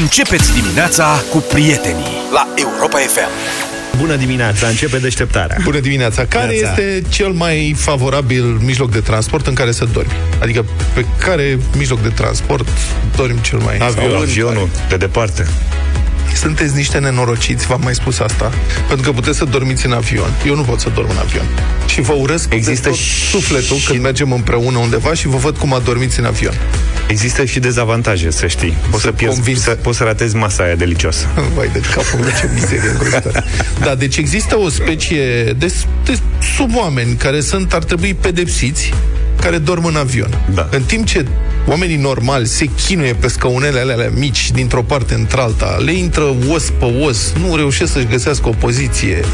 Începeți dimineața cu prietenii la Europa FM. Bună dimineața, începe deșteptarea. Bună dimineața! Care Neața. este cel mai favorabil mijloc de transport în care să dormi? Adică pe care mijloc de transport dormi cel mai... Avion, sau în avionul, pe departe. care? Sunteți niște nenorociți, v-am mai spus asta, pentru că puteți să dormiți în avion. Eu nu pot să dorm în avion. Și vă urăsc Există de tot și- sufletul când mergem împreună undeva și vă văd cum adormiți în avion. Există și dezavantaje, să știi. Poți să, Sunt pierzi, convins. să, poți să ratezi masa aia delicioasă. Vai de capul meu, ce mizerie îngrozitoare. Da, deci există o specie de, de suboameni care sunt, ar trebui pedepsiți, care dorm în avion. Da. În timp ce oamenii normali se chinuie pe scaunele alea, alea mici, dintr-o parte într-alta, le intră os pe os, nu reușesc să-și găsească o poziție.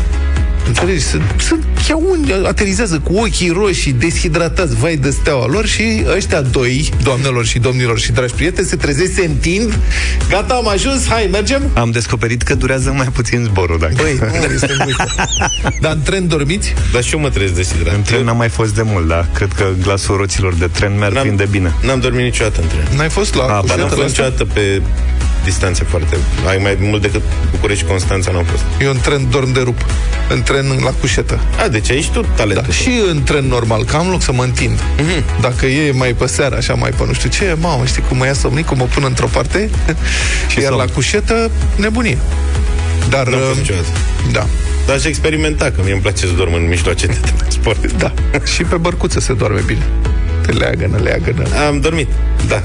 Înțelegi? Sunt, sunt chiauni, aterizează cu ochii roșii, deshidratați, vai de steaua lor și ăștia doi, doamnelor și domnilor și dragi prieteni, se trezesc, se întind, gata, am ajuns, hai, mergem? Am descoperit că durează mai puțin zborul, dacă... Băi, nu, este multe. Dar în tren dormiți? Dar și eu mă trezesc deshidrat. În tren n-am mai fost de mult, dar cred că glasul roților de tren mi-ar N-am- fi de bine. N-am dormit niciodată în tren. N-ai fost la ba, Dar cușetă n-am la fost asta? niciodată pe distanțe foarte... Ai mai mult decât București și Constanța n-am fost. Eu în tren dorm de rup. În tren la cușetă. A, deci aici tu Da. talentul. Și în tren normal, că am loc să mă întind. Mhm. Dacă e mai pe seară, așa mai pe nu știu ce, mamă, știi cum mă ia somnicul, mă pun într-o parte și iar somn. la cușetă, nebunie. Dar, N-am fost uh, niciodată. da, Dar aș experimenta, că mie îmi place să dorm în mijloace de transport. da. și pe bărcuță se doarme bine. Te leagănă, leagănă. Am dormit, da.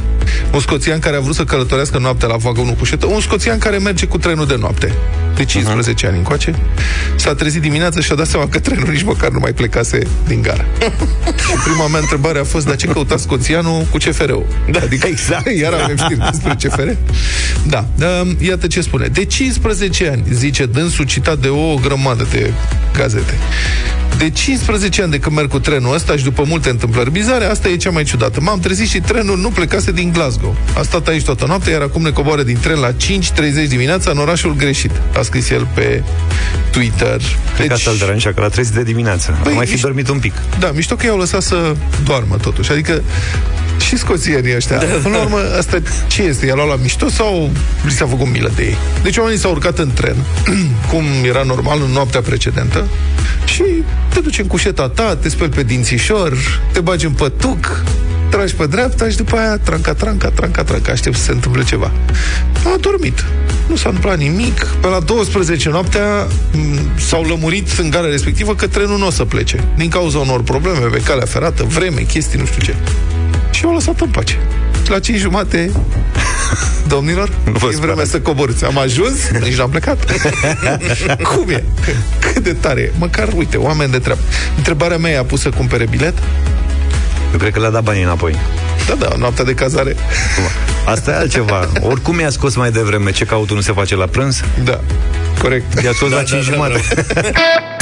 Un scoțian care a vrut să călătorească noaptea la vagonul cușetă, un scoțian care merge cu trenul de noapte, de 15 ani încoace, s-a trezit dimineața și a dat seama că trenul nici măcar nu mai plecase din gara. și prima mea întrebare a fost, dar ce căuta scoțianul cu CFR-ul? Da, adică exact, iar avem știri despre CFR. Da, um, iată ce spune. De 15 ani, zice dânsul, citat de o grămadă de gazete. De 15 ani de când merg cu trenul ăsta și după multe întâmplări bizare, asta e cea mai ciudată. M-am trezit și trenul nu plecase din Glasgow. A stat aici toată noaptea, iar acum ne coboară din tren la 5.30 dimineața în orașul greșit. A scris el pe Twitter. Cred că asta îl deranja, că l-a trezit de dimineață. Păi, Am mai fi nici- dormit un pic. da, mișto că i-au lăsat să doarmă totuși. Adică și scoțienii ăștia. Da, Până la urmă, asta ce este? I-a luat la mișto sau li s-a făcut milă de ei? Deci oamenii s-au urcat în tren, cum era normal în noaptea precedentă, și te duci în cușeta ta, te speli pe dințișor, te bagi în pătuc, tragi pe dreapta și după aia tranca, tranca, tranca, tranca, aștept să se întâmple ceva. A dormit. Nu s-a întâmplat nimic. Pe la 12 noaptea m, s-au lămurit în gara respectivă că trenul nu o să plece. Din cauza unor probleme pe calea ferată, vreme, chestii, nu știu ce. Și au lăsat în pace. Și la 5 jumate Domnilor, Nu vă e vremea sperați. să coborți. Am ajuns, nici n-am plecat. Cum e? Cât de tare e? Măcar, uite, oameni de treabă. Întrebarea mea e, a pus să cumpere bilet? Eu cred că le-a dat banii înapoi. Da, da, noaptea de cazare. Asta e altceva. Oricum i-a scos mai devreme. Ce cautul nu se face la prânz? Da, corect. I-a scos la 5 jumate.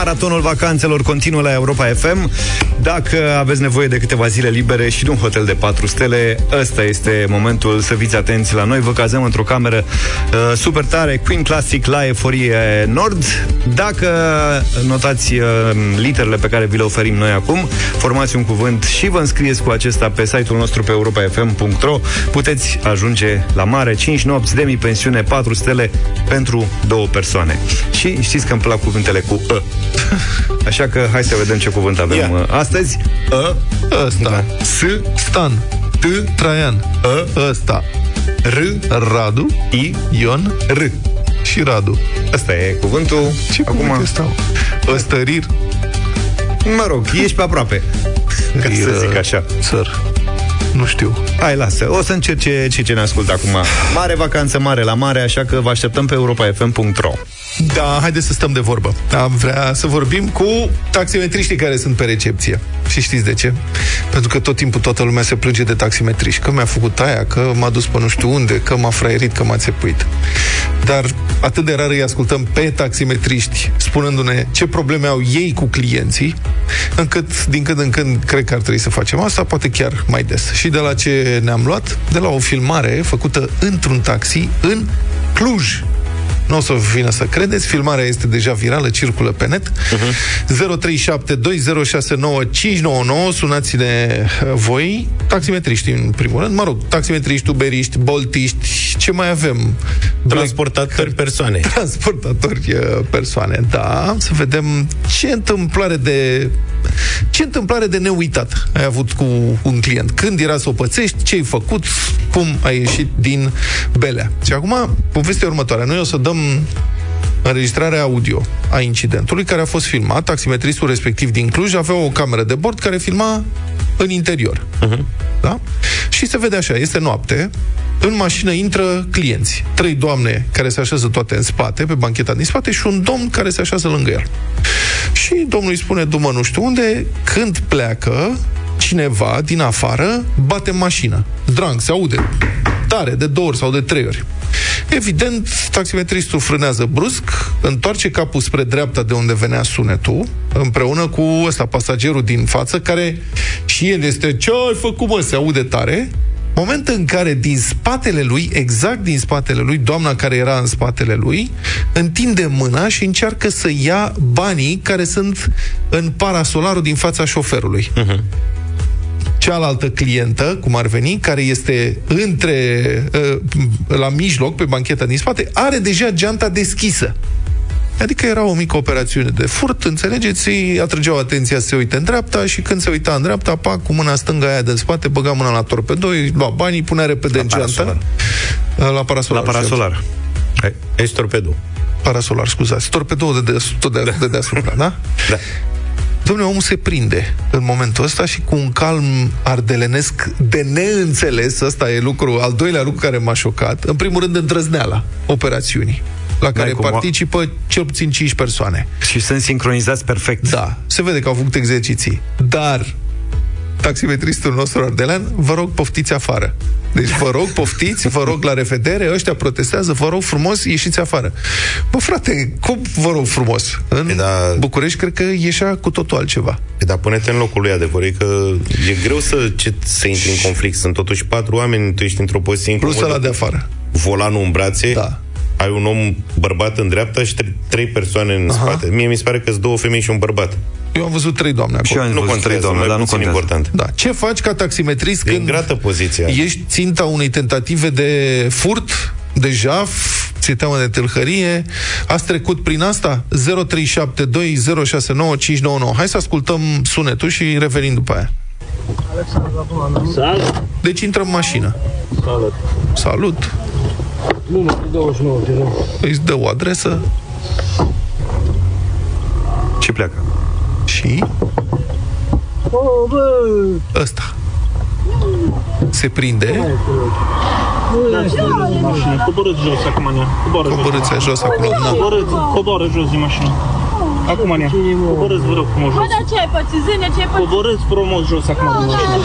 Maratonul vacanțelor continuă la Europa FM. Dacă aveți nevoie de câteva zile libere și de un hotel de 4 stele, ăsta este momentul să fiți atenți la noi. Vă cazăm într-o cameră uh, super tare, Queen Classic la Eforie Nord. Dacă notați uh, literele pe care vi le oferim noi acum, formați un cuvânt și vă înscrieți cu acesta pe site-ul nostru pe europafm.ro. Puteți ajunge la mare 5 nopți, demi-pensiune, 4 stele pentru două persoane. Și știți că îmi plac cuvintele cu ă. Așa că hai să vedem ce cuvânt avem Ia. uh, astăzi. Ă, Ăsta. S. Stan. T. Traian. ă, Ăsta. r, Radu. i, Ion. r. Și Radu. Asta e cuvântul. Ce Acum, cuvânt ăsta? Ăstărir. mă rog, ești pe aproape. Ca să zic așa. Țăr. Nu știu. Hai, lasă. O să încerce cei ce ne ascultă acum. Mare vacanță mare la mare, așa că vă așteptăm pe europafm.ro. Da, haideți să stăm de vorbă. Am vrea să vorbim cu taximetriștii care sunt pe recepție. Și știți de ce? Pentru că tot timpul toată lumea se plânge de taximetriști. Că mi-a făcut aia, că m-a dus pe nu știu unde, că m-a fraierit, că m-a țepuit. Dar atât de rar îi ascultăm pe taximetriști spunându-ne ce probleme au ei cu clienții, încât din când în când cred că ar trebui să facem asta, poate chiar mai des. Și de la ce ne-am luat? De la o filmare făcută într-un taxi în Cluj. Nu o să vină să credeți, filmarea este deja virală, circulă pe net. Uh-huh. 0372069599, sunați-ne uh, voi, taximetriști în primul rând, mă rog, taximetriști, uberiști, boltiști, ce mai avem? Transportatori persoane. Transportatori uh, persoane, da, să vedem ce întâmplare de ce întâmplare de neuitat ai avut cu un client? Când era să o pățești? Ce ai făcut? Cum ai ieșit din belea? Și acum, povestea următoare. Noi o să dăm înregistrarea audio a incidentului care a fost filmat. Taximetristul respectiv din Cluj avea o cameră de bord care filma în interior. Uh-huh. Da? Și se vede așa, este noapte, în mașină intră clienți. Trei doamne care se așează toate în spate, pe bancheta din spate, și un domn care se așează lângă el. Și domnul îi spune, dumă nu știu unde, când pleacă, cineva din afară bate mașină. Drang, se aude tare, de două ori sau de trei ori. Evident, taximetristul frânează brusc, întoarce capul spre dreapta de unde venea sunetul, împreună cu ăsta, pasagerul din față, care și el este ce ai făcut, mă, se aude tare, moment în care din spatele lui, exact din spatele lui, doamna care era în spatele lui, întinde mâna și încearcă să ia banii care sunt în parasolarul din fața șoferului. Uh-huh cealaltă clientă, cum ar veni, care este între, uh, la mijloc, pe bancheta din spate, are deja geanta deschisă. Adică era o mică operațiune de furt, înțelegeți? Îi atrăgeau atenția să se uite în dreapta și când se uita în dreapta, pac, cu mâna stângă aia de spate, băga mâna la torpedoi, lua banii, punea repede la în geantă. La parasolar. La parasolar. Ești torpedou. Parasolar, scuzați. Torpedou de, de, de, de, de deasupra, da? Da. Domnule, omul se prinde în momentul ăsta și cu un calm ardelenesc de neînțeles, ăsta e lucru, al doilea lucru care m-a șocat, în primul rând îndrăzneala operațiunii la care participă cel puțin 5 persoane. Și sunt sincronizați perfect. Da, se vede că au făcut exerciții. Dar taximetristul nostru ardelean, vă rog, poftiți afară. Deci vă rog, poftiți, vă rog la revedere, ăștia protestează, vă rog frumos, ieșiți afară. Bă, frate, cum vă rog frumos? În e da... București cred că ieșea cu totul altceva. E da, pune-te în locul lui adevărul, că e greu să, ce, să intri în conflict. Sunt totuși patru oameni, tu ești într-o poziție Plus ăla de afară. Volanul în brațe. Da ai un om bărbat în dreapta și trei persoane în Aha. spate. Mie mi se pare că sunt două femei și un bărbat. Eu am văzut trei doamne acolo. Și eu am văzut trei doamne, dar nu contează. important. Da. Ce faci ca taximetrist e când grată poziția. ești ținta unei tentative de furt, de jaf, ți teamă de tâlhărie. Ați trecut prin asta? 0372069599. Hai să ascultăm sunetul și revenim după aia. Salut! Deci intră în mașină. Salut! Salut! Nu, 29 de Îți dă o adresă. Și pleacă. Și? Oh, bă! Ăsta. Se prinde. Coborâți jos acum, nea. Coborâți jos acum. Coborâți, coboră jos din mașină. Acum, nea. Coborâți, vă rog frumos jos. Bă, dar ce ai pățit? Zâne, ce ai pățit? Coborâți frumos jos acum din mașină.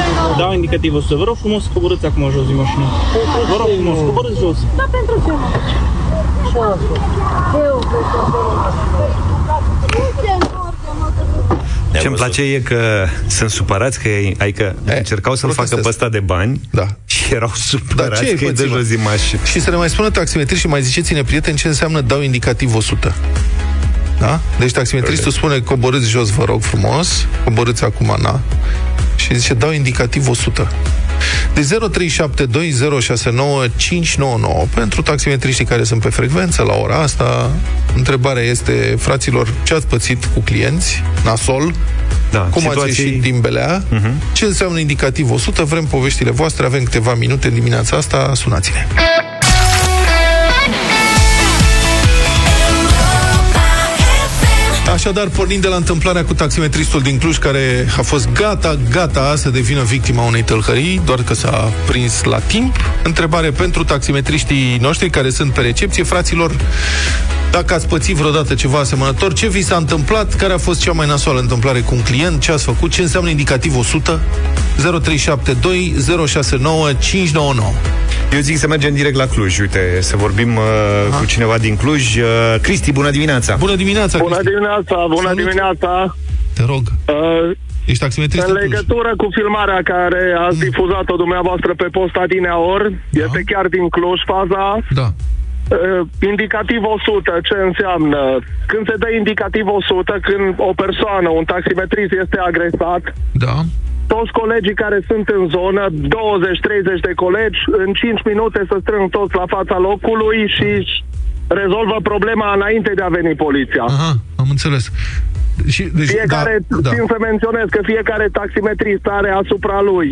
Da, indicativul să vă rog frumos, coborâți acum jos din mașină. Vă rog frumos, coborâți jos. Da, pentru ce, mă? Ce-mi place e că sunt supărați că ei, adică e, încercau să-l facă pe ăsta de bani da. și erau supărați da, ce că e de jos din mașină. Și să ne mai spună taximetri și mai ziceți-ne, prieteni, ce înseamnă dau indicativ 100. Da? Deci taximetristul spune coborâți jos, vă rog frumos, coborâți acum, na. Și zice, dau indicativ 100. De 0372069599 pentru taximetriștii care sunt pe frecvență la ora asta. Întrebarea este, fraților, ce ați pățit cu clienți? Nasol? Da, cum situații... ați ieșit din belea? Uh-huh. Ce înseamnă indicativ 100? Vrem poveștile voastre, avem câteva minute dimineața asta, sunați-ne. Așadar, pornind de la întâmplarea cu taximetristul din Cluj, care a fost gata, gata să devină victima unei tălhării, doar că s-a prins la timp. Întrebare pentru taximetriștii noștri care sunt pe recepție. Fraților, dacă ați pățit vreodată ceva asemănător, ce vi s-a întâmplat? Care a fost cea mai nasoală întâmplare cu un client? Ce ați făcut? Ce înseamnă indicativ 100? 0372 069 599 eu zic să mergem direct la Cluj. Uite, să vorbim uh, cu cineva din Cluj. Uh, Cristi, bună dimineața! Bună dimineața, Bună Cristi. dimineața, bună Salut. dimineața! Te rog. Uh, Ești taximetrist În legătură cu filmarea care ați mm. difuzat-o dumneavoastră pe posta din Aor, da. este chiar din Cluj faza. Da. Uh, indicativ 100, ce înseamnă? Când se dă indicativ 100, când o persoană, un taximetrist este agresat, Da. Toți colegii care sunt în zonă, 20-30 de colegi, în 5 minute să strâng toți la fața locului și rezolvă problema înainte de a veni poliția. Aha, am înțeles. Și, deci, Fiecare, da, da. țin să menționez că fiecare taximetrist are asupra lui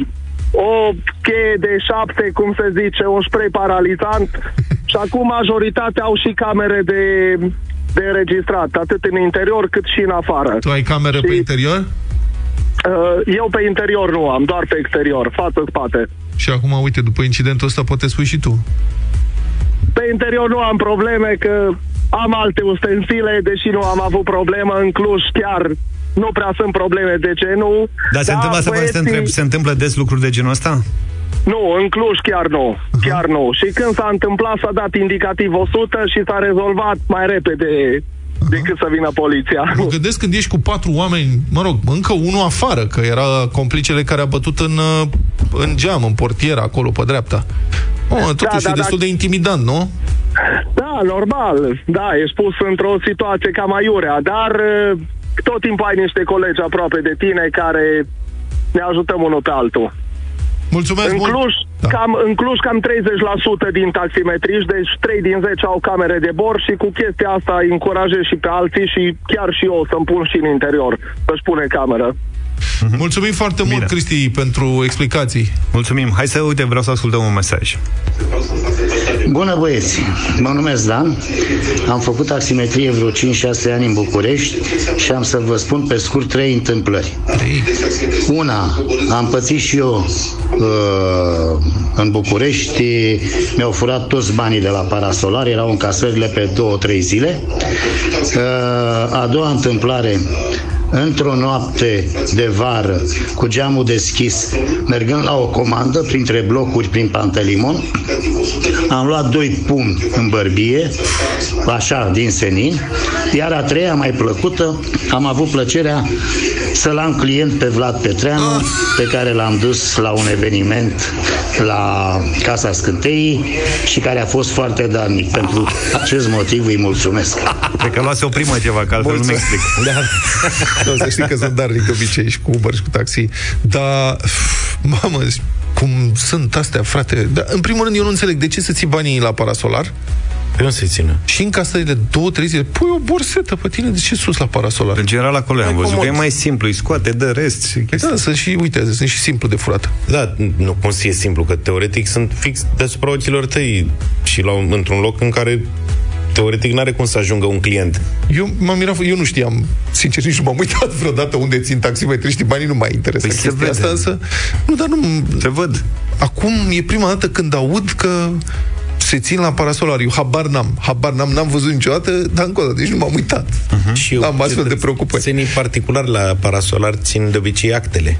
o cheie de șapte, cum se zice, un spray paralizant și acum majoritatea au și camere de, de înregistrat, atât în interior cât și în afară. Tu ai cameră pe Și- interior? Uh, Eu pe interior nu am, doar pe exterior, față-spate. Și acum, uite, după incidentul ăsta poate spui și tu. Pe interior nu am probleme, că am alte ustensile, deși nu am avut problemă în Cluj, chiar nu prea sunt probleme, de ce nu? Dar se Da, întâmplă, asta vreau să te băieții- întreb, se întâmplă des lucruri de genul ăsta? Nu, în Cluj chiar nu, chiar nu. Și când s-a întâmplat s-a dat indicativ 100 și s-a rezolvat mai repede decât să vină poliția. Mă gândesc când ești cu patru oameni, mă rog, încă unul afară, că era complicele care a bătut în, uh, în geam, în portiera, acolo, pe dreapta. Oh, totuși da, e destul da. de intimidant, nu? Da, normal. Da, ești pus într-o situație cam aiurea, dar uh, tot timpul ai niște colegi aproape de tine care ne ajutăm unul pe altul. Mulțumesc În mult! Cluj, Da. cam, în Cluj cam 30% din taximetriști, deci 3 din 10 au camere de bord și cu chestia asta îi încurajez și pe alții și chiar și eu să-mi pun și în interior, să-și pune cameră. Mulțumim foarte Bine. mult, Cristi, pentru explicații. Mulțumim. Hai să, uite, vreau să ascultăm un mesaj. Bună băieți, mă numesc Dan, am făcut taximetrie vreo 5-6 ani în București și am să vă spun pe scurt trei întâmplări. Ei, Una, am pățit și eu uh, în București, mi-au furat toți banii de la parasolar, erau încasările pe două, trei zile. Uh, a doua întâmplare, într-o noapte de vară, cu geamul deschis, mergând la o comandă printre blocuri prin Pantelimon, am luat doi pumni în bărbie, așa, din senin, iar a treia, mai plăcută, am avut plăcerea să-l am client pe Vlad Petreanu, pe care l-am dus la un eveniment la Casa Scânteii și care a fost foarte darnic. Pentru acest motiv îi mulțumesc. Cred că luase o primă ceva, că altfel nu-mi explic. Da. Nu, să știi că sunt darnic de obicei și cu Uber și cu taxi. Dar, mamă, cum sunt astea, frate. Dar, în primul rând, eu nu înțeleg de ce să ții banii la parasolar Pe unde se țină? și în casările două, trei zile pui o borsetă pe tine, de ce sus la parasolar? În general, acolo am Mai văzut că e comod. mai simplu, îi scoate de rest. și Păi chestii. da, sunt și, uite, sunt și simplu de furat. Da, nu cum să fie simplu, că teoretic sunt fix deasupra ochilor tăi și la un, într-un loc în care teoretic n-are cum să ajungă un client. Eu m-am mirat, eu nu știam, sincer, nici nu m-am uitat vreodată unde țin taximetriștii, banii nu mai interesă Păi se chestia vede. asta, însă, nu, dar nu, Se văd. Acum e prima dată când aud că se țin la parasolar. Eu habar n-am. Habar n-am, n-am văzut niciodată, dar încă o dată, deci nu m-am uitat. Mhm. Și Am astfel de preocupări. Țenii particular la parasolar țin de obicei actele.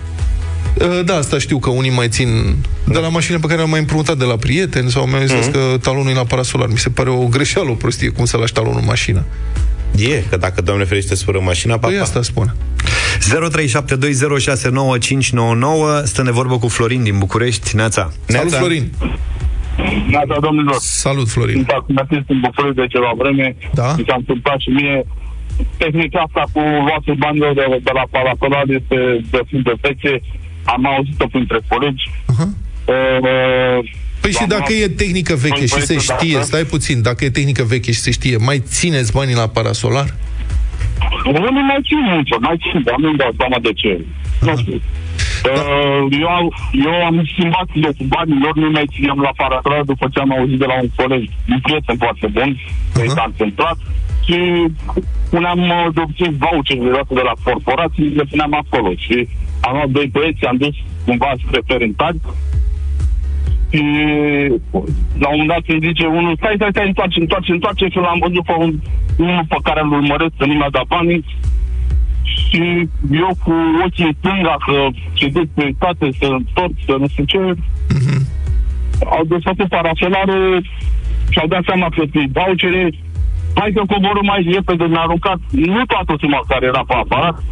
Uh, Da, asta știu că unii mai țin de la mașină pe care am mai împrumutat de la prieteni sau mi-au zis că talonul e la parasolar. Mi se pare o greșeală, o prostie, cum să lași talonul în mașină. E, că dacă, Doamne ferește, spără mașina, pa, Păi pa. asta spun. 0372069599 Stă de vorbă cu Florin din București. Neața. Salut, Florin! Neața, domnilor. Salut, Florin! Sunt taximetrist în București de ceva vreme. Da? Mi s-a întâmplat și mie. Tehnica asta cu luatul banilor de, de la parasolar este destul de veche. Am auzit-o printre colegi. Aha. Uh, Păi și doamna- dacă e tehnică veche Păi, și păi, se da, știe, da. stai puțin, dacă e tehnică veche și se știe, mai țineți banii la parasolar? Nu nu mai țin nicio, mai țin, dar nu-mi dau seama de ce. Nu știu. Uh, eu, am- eu am schimbat locul banilor, nu mai țineam la parasolar după ce am auzit de la un coleg, un prieten foarte bun, că i s-a întâmplat și puneam uh, de obicei voucherele date de la corporații, le puneam acolo și am luat doi băieți, am dus cumva spre Ferentari și la un moment dat îmi zice unul, stai, stai, stai, întoarce, întoarce, întoarce. Și l-am văzut pe un, unul pe care îl urmăresc, că nu mi-a dat banii. Și eu cu ochii în stânga că cedez prioritate să întorc, să nu știu ce, au desfăcut parasolarul și au dat seama că pe vouchere, hai să coborâm mai repede, mi-a aruncat. Nu toată suma care era pe aparat,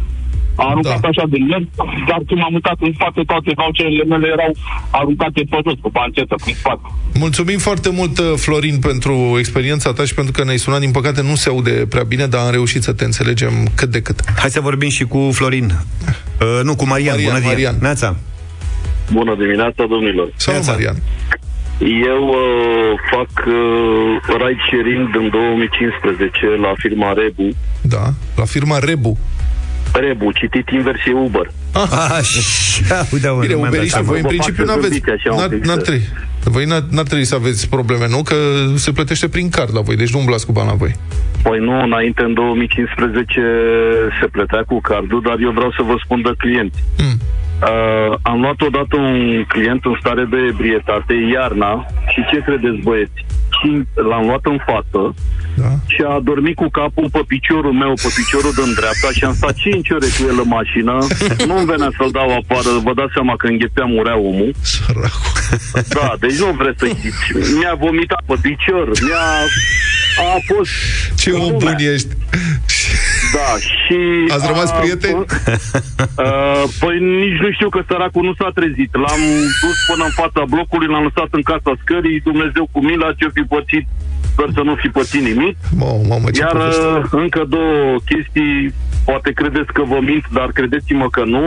A aruncat Da. așa de ieri, dar când m-am uitat în spate, toate voucherele mele erau aruncate pe jos, cu pancetă, prin spate. Mulțumim foarte mult, uh, Florin, pentru experiența ta și pentru că ne-ai sunat. Din păcate nu se aude prea bine, dar am reușit să te înțelegem cât de cât. Hai să vorbim și cu Florin. Uh, nu, cu Marian. Marian, Bună ziua. Marian. Neața. Bună dimineața, domnilor. Sau Neața. Marian? Eu uh, fac uh, ride sharing în 2015 la firma Rebu. Da, la firma Rebu. Rebu, citit inversie Uber. Așa, uite, mă, Bine, nu mi-am dat uberiștii, seama. voi în Vă principiu fac nu să aveți... zâmbiți așa un N-ar, pic, n-ar să- trebui. Voi n-ar, n-ar trebui să aveți probleme, nu? Că se plătește prin card la voi, deci nu umblați cu bani la voi. Păi nu, înainte în 2015 se plătea cu cardul, dar eu vreau să vă spun de clienți. Mm. Uh, am luat odată un client în stare de ebrietate, iarna, și ce credeți băieți? Și l-am luat în față Da? și a dormit cu capul pe piciorul meu, pe piciorul din dreapta și am stat 5 ore cu el în mașină. Nu-mi venea să-l dau afară, vă dați seama că înghețea, murea omul. Săracu. Da, deci nu vreți să știți. Mi-a vomitat pe picior, mi-a... A fost... Ce om lumea. bun ești. Da, și... Ați rămas a- prieteni? Uh, păi nici nu știu că săracul nu s-a trezit. L-am dus până în fața blocului, l-am lăsat în casa scării, Dumnezeu cu mila, ce-o fi pățit, sper să nu fi pățit nimic. Mamă, mamă, ce Iar poveste. uh, încă două chestii, poate credeți că vă mint, dar credeți-mă că nu.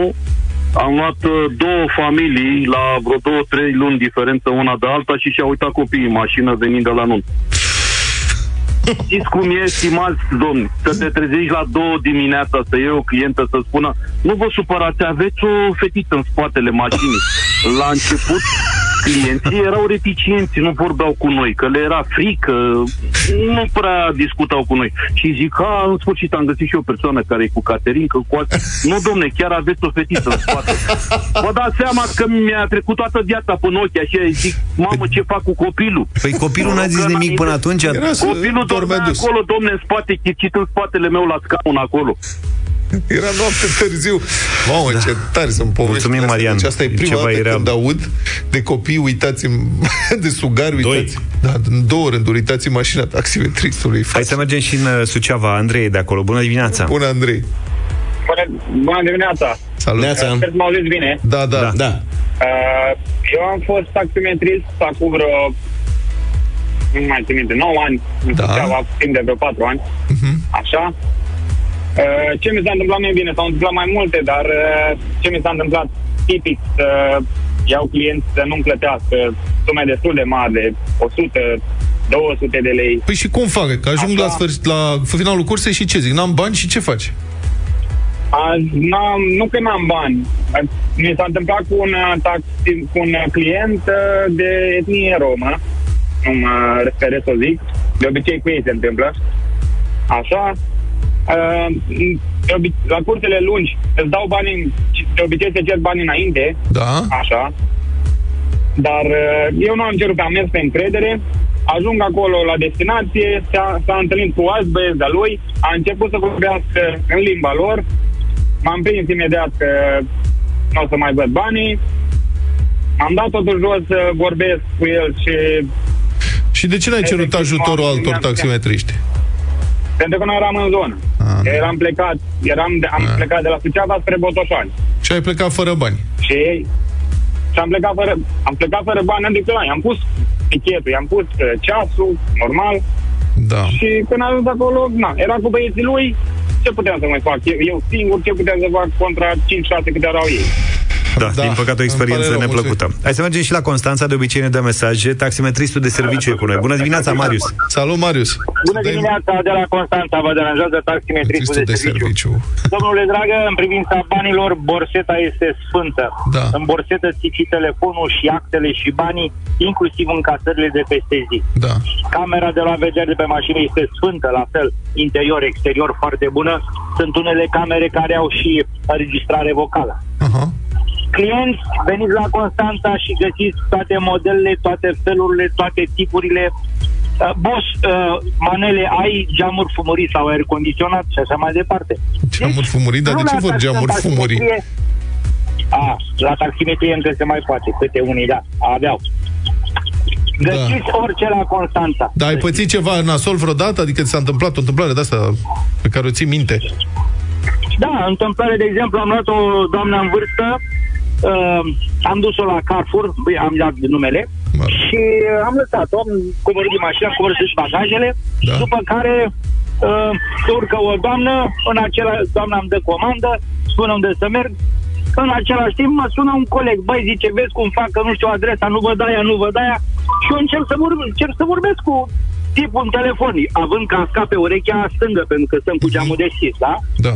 Am luat uh, două familii la vreo două, trei luni diferență una de alta și și-au uitat copiii în mașină venind de la nuntă. Știți cum e, stimați domni, să te trezești la două dimineața să iei o clientă să spună nu vă supărați, aveți o fetiță în spatele mașinii. La început, clienții erau reticenți, nu vorbeau cu noi, că le era frică, nu prea discutau cu noi. Și zic, a, în sfârșit am găsit și o persoană care e cu Caterinca, cu alții. Nu, domne, chiar aveți o fetiță în spate. Vă dați seama că mi-a trecut toată viața până ochi, așa, zic, mamă, ce fac cu copilul? Păi copilul n-a zis Că nimic înainte- până atunci? Era să Copilul dormea dormea dus. acolo, domne, în spate, chicit în spatele meu la scaun acolo. Era noapte târziu. Mamă, da. ce tare sunt povești. Mulțumim, astea. Marian. Deci asta e prima Ceva dată era- când aud de copii uitați în, de sugari Doi. uitați. Da, în două rânduri uitați în mașina taximetristului. Hai să mergem și în uh, Suceava. Andrei e de acolo. Bună dimineața. Bună, Andrei. Bună, bună dimineața! Salut. Neața. Sper să mă auziți bine. Da, da. Da. da. Da. Uh, eu am fost taximetrist acum vreo nu mai țin minte, 9 ani, în Da. Suceava, timp de vreo 4 ani, așa. Uh, ce mi s-a întâmplat mie bine? S-au întâmplat mai multe, dar uh, ce mi s-a întâmplat tipic să iau clienți să nu-mi plătească sume destul de mari, de 100, 200 de lei. Păi și cum fac? Că ajung Așa. la, sfârșit, la finalul cursei și ce zic? N-am bani și ce faci? Azi, n-am, nu că n-am bani. Mi s-a întâmplat cu un, uh, taxi, cu un uh, client uh, de etnie romă. Nu mă referesc să zic. De obicei cu ei se întâmplă. Așa. Uh, De obi- la cursele lungi îți dau bani, de obicei se cer bani înainte, Da? așa. Dar uh, eu nu am cerut, am mers pe încredere. Ajung acolo la destinație, s-a, s-a întâlnit cu alți băieți de-a lui, a început să vorbească în limba lor, m-am prins imediat că nu o să mai văd banii, am dat totul jos să vorbesc cu el și Și de ce n-ai cerut Efectiv, ajutorul m-am- altor mi-am- taximetriști? pentru că nu eram în zonă. Ah, nu. Eram plecat, eram de, am Ah. plecat de la Suceava spre Botoșani. Și ai plecat fără bani. Și ei și am plecat fără, am plecat fără bani, adică la i-am pus tichetul, i-am pus uh, ceasul, normal, Da. și când am ajuns acolo, na, era cu băieții lui, ce puteam să mai fac? Eu, eu singur, ce puteam să fac contra 5-6 câte erau ei? Da, Da, din păcate o îmi experiență pare rău, neplăcută. Hai să mergem și la Constanța, de obicei ne dă mesaje. Taximetristul de serviciu e cu noi. Bună dimineața, Marius. Salut, Marius. Bună Dai- dimineața, de la Constanța, vă deranjează taximetristul Taxistul de, de serviciu. serviciu. Domnule dragă, în privința banilor, borseta este sfântă. Da. În borsetă ții și telefonul și actele și banii, inclusiv încasările de peste zi. Da. Camera de la vedere de pe mașină este sfântă, la fel, interior, exterior, foarte bună. Sunt unele camere care au și înregistrare vocală. Aha. Clienți, veniți la Constanța și găsiți toate modelele, toate felurile, toate tipurile. Uh, boss, uh, manele, ai geamuri fumurii sau aer condiționat și așa mai departe. Geamuri fumurii? Dar de ce lumea vor taxă în geamuri fumurii? taximetrie- A, la taximetrie încă se mai poate, câte unii, da, aveau. Găsiți orice la Constanța. Dar ai pățit ceva nasol vreodată? Adică ți s-a întâmplat o întâmplare de asta pe care o ții minte? Da, întâmplare, de exemplu, am luat o doamnă în vârstă, uh, am dus-o la Carrefour, băi, am dat numele, Mă. și uh, am lăsat-o, am coborât din mașină, am coborât și bagajele, Da. după care uh, se urcă o doamnă, în acela, doamna îmi dă comandă, spune unde să merg, în același timp mă sună un coleg, băi, zice, vezi cum fac, că nu știu adresa, nu văd aia, nu văd aia, și eu încerc să, vorbe, încerc să vorbesc cu tipul în telefon, având casca pe urechea stângă, pentru că sunt cu geamul deschis, da? Da.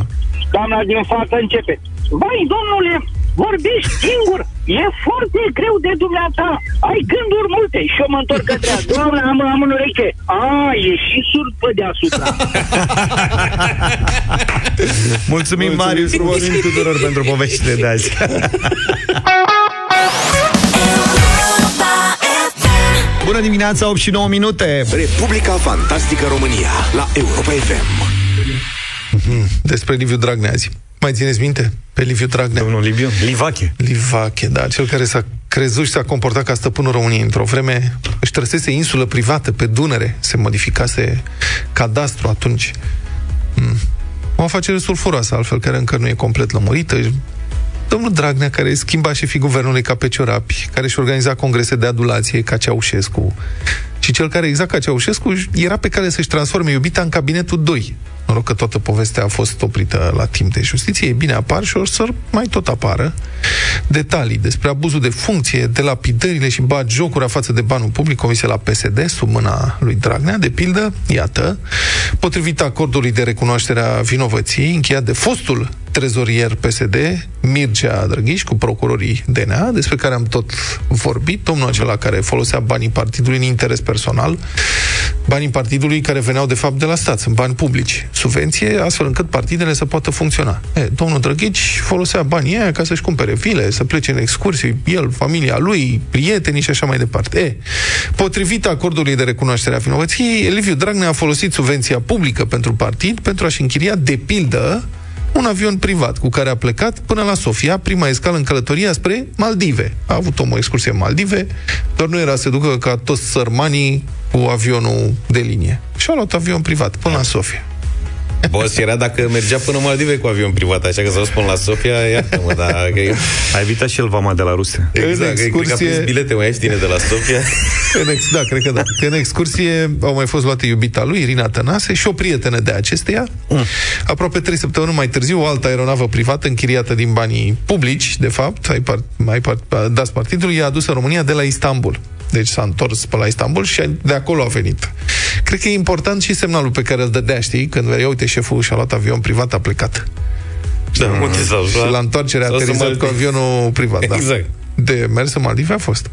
Doamna din față începe. Vai, domnule, vorbești singur. E foarte greu de dumneata. Ai gânduri multe. Și eu mă întorc către ea. Doamne, am, am în ureche. A, e și surd pe deasupra. Mulțumim, Marius, mulțumim tuturor pentru poveștile de azi. Bună dimineața, 8 și 9 minute. Republica Fantastică România la Europa FM. Despre Liviu Dragnea azi. Mai țineți minte? Pe Liviu Dragnea. Domnul Liviu, Livache. Livache, da, cel care s-a crezut și s-a comportat ca stăpânul României într-o vreme, își trăsese insulă privată pe Dunăre, se modificase cadastru atunci. Mm. O afacere sulfuroasă, altfel, care încă nu e complet lămurită. Domnul Dragnea, care schimba șefii guvernului ca pe ciorapi, care și organiza congrese de adulație ca Ceaușescu, și cel care, exact ca Ceaușescu, era pe care să-și transforme iubita în cabinetul 2. Noroc că toată povestea a fost oprită la timp de justiție. E bine, apar și o să mai tot apară detalii despre abuzul de funcție, de lapidările și bat jocura față de banul public comise la PSD sub mâna lui Dragnea. De pildă, iată, potrivit acordului de recunoaștere a vinovăției încheiat de fostul trezorier PSD, Mircea Drăghiș, cu procurorii DNA, despre care am tot vorbit, domnul acela care folosea banii partidului în interes personal, banii partidului care veneau de fapt de la stat, sunt bani publici, subvenție, astfel încât partidele să poată funcționa. E, domnul Drăghici folosea banii aia ca să-și cumpere vile, să plece în excursii, el, familia lui, prietenii și așa mai departe. E, potrivit acordului de recunoaștere a vinovăției, Liviu Dragnea a folosit subvenția publică pentru partid pentru a-și închiria de pildă un avion privat cu care a plecat până la Sofia, prima escală în călătoria spre Maldive. A avut o excursie în Maldive, doar nu era să se ducă ca toți sărmanii cu avionul de linie. Și a luat avion privat până la Sofia. Boss era dacă mergea până în Maldive cu avion privat, așa că să o spun la Sofia, iartă-mă, dar... Că e... A evitat și el vama de la Rusia. Exact, În excursie... cred că a prins bilete mai ieftine de la Sofia. În ex, da, cred că da. Că în excursie au mai fost luate iubita lui, Irina Tănase, și o prietenă de acesteia. Mm. Aproape trei săptămâni mai târziu, o altă aeronavă privată, închiriată din banii publici, de fapt, ai, part, ai part, dați partidului, i-a adus în România de la Istanbul. Deci s-a întors pe la Istanbul și de acolo a venit. Cred că e important și semnalul pe care îl dădea, știi? Când vedea, uite, șeful și-a luat avion privat, a plecat. Da, mm. sau, și la întoarcere a aterizat cu avionul privat. Da. Exact. De mers în Maldive a fost.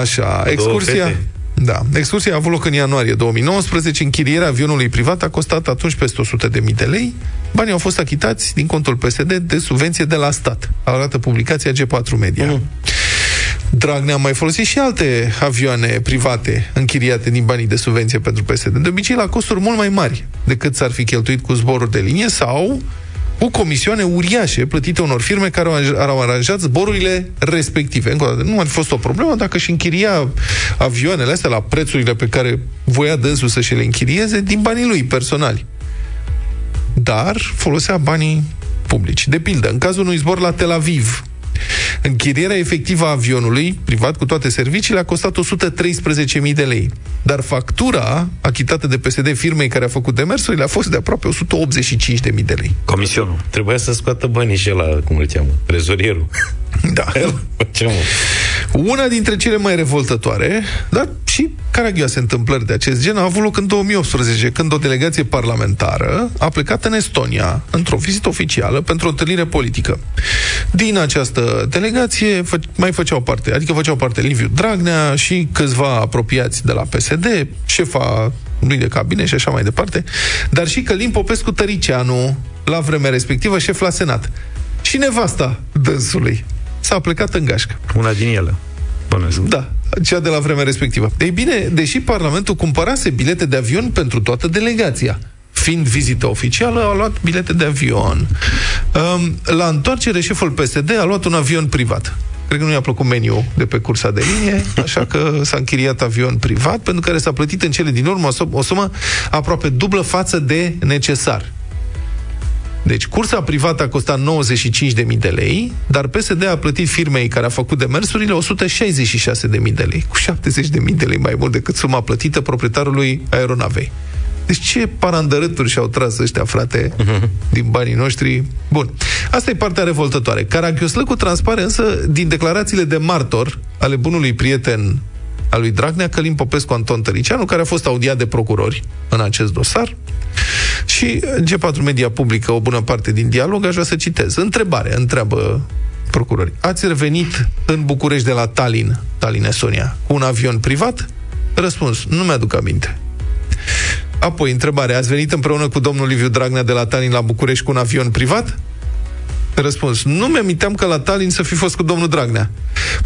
Așa, excursia... Da. Excursia a avut loc în ianuarie 2019. Închirierea avionului privat a costat atunci peste 100.000 de lei. Banii au fost achitați din contul PSD de subvenție de la stat. Arată publicația G4 Media. Mm. Dragnea a mai folosit și alte avioane private închiriate din banii de subvenție pentru PSD. De obicei la costuri mult mai mari decât s-ar fi cheltuit cu zboruri de linie sau cu comisioane uriașe plătite unor firme care au aranjat zborurile respective. Încă o dată, nu ar fi fost o problemă dacă și închiria avioanele astea la prețurile pe care voia dânsul să și le închirieze din banii lui personali. Dar folosea banii publici. De pildă, în cazul unui zbor la Tel Aviv, Închirierea efectivă a avionului, privat cu toate serviciile, a costat 113.000 de lei. Dar factura achitată de PSD firmei care a făcut demersurile a fost de aproape 185.000 de lei. Comisionul. Trebuia să scoată banii și la, cum îl cheamă, trezorierul. Da. Ce mă? Una dintre cele mai revoltătoare, dar și caragioase întâmplări de acest gen a avut loc în 2018, când o delegație parlamentară a plecat în Estonia, într-o vizită oficială, pentru o întâlnire politică. Din această delegație mai făceau parte, adică făceau parte Liviu Dragnea și câțiva apropiați de la PSD, șefa lui de cabine și așa mai departe, dar și Călim Popescu Tăricianu, la vremea respectivă șef la Senat. Și nevasta dânsului s-a plecat în gașcă. Una din ele. Bănesc. Da, cea de la vremea respectivă. Ei bine, deși Parlamentul cumpărase bilete de avion pentru toată delegația, fiind vizită oficială, a luat bilete de avion. La întoarcere, șeful PSD a luat un avion privat. Cred că nu i-a plăcut meniu de pe cursa de linie, așa că s-a închiriat avion privat, pentru care s-a plătit în cele din urmă o sumă aproape dublă față de necesar. Deci, cursa privată a costat 95.000 de lei, dar PSD a plătit firmei care a făcut demersurile 166.000 de lei, cu 70.000 de lei mai mult decât suma plătită proprietarului aeronavei. Deci ce parandărâturi și-au tras ăștia, frate, uh-huh. din banii noștri? Bun. Asta e partea revoltătoare. Caragioslăcu transpare însă din declarațiile de martor ale bunului prieten al lui Dragnea, Călim Popescu Anton Tăricianu, care a fost audiat de procurori în acest dosar. Și G4 Media publică o bună parte din dialog, aș vrea să citez. Întrebare, întreabă procurori. Ați revenit în București de la Tallinn, Tallinn, Estonia, cu un avion privat? Răspuns, nu mi-aduc aminte. Apoi, întrebare, ați venit împreună cu domnul Liviu Dragnea de la Tallinn la București cu un avion privat? Răspuns. Nu mi-aminteam că la Tallinn să fi fost cu domnul Dragnea.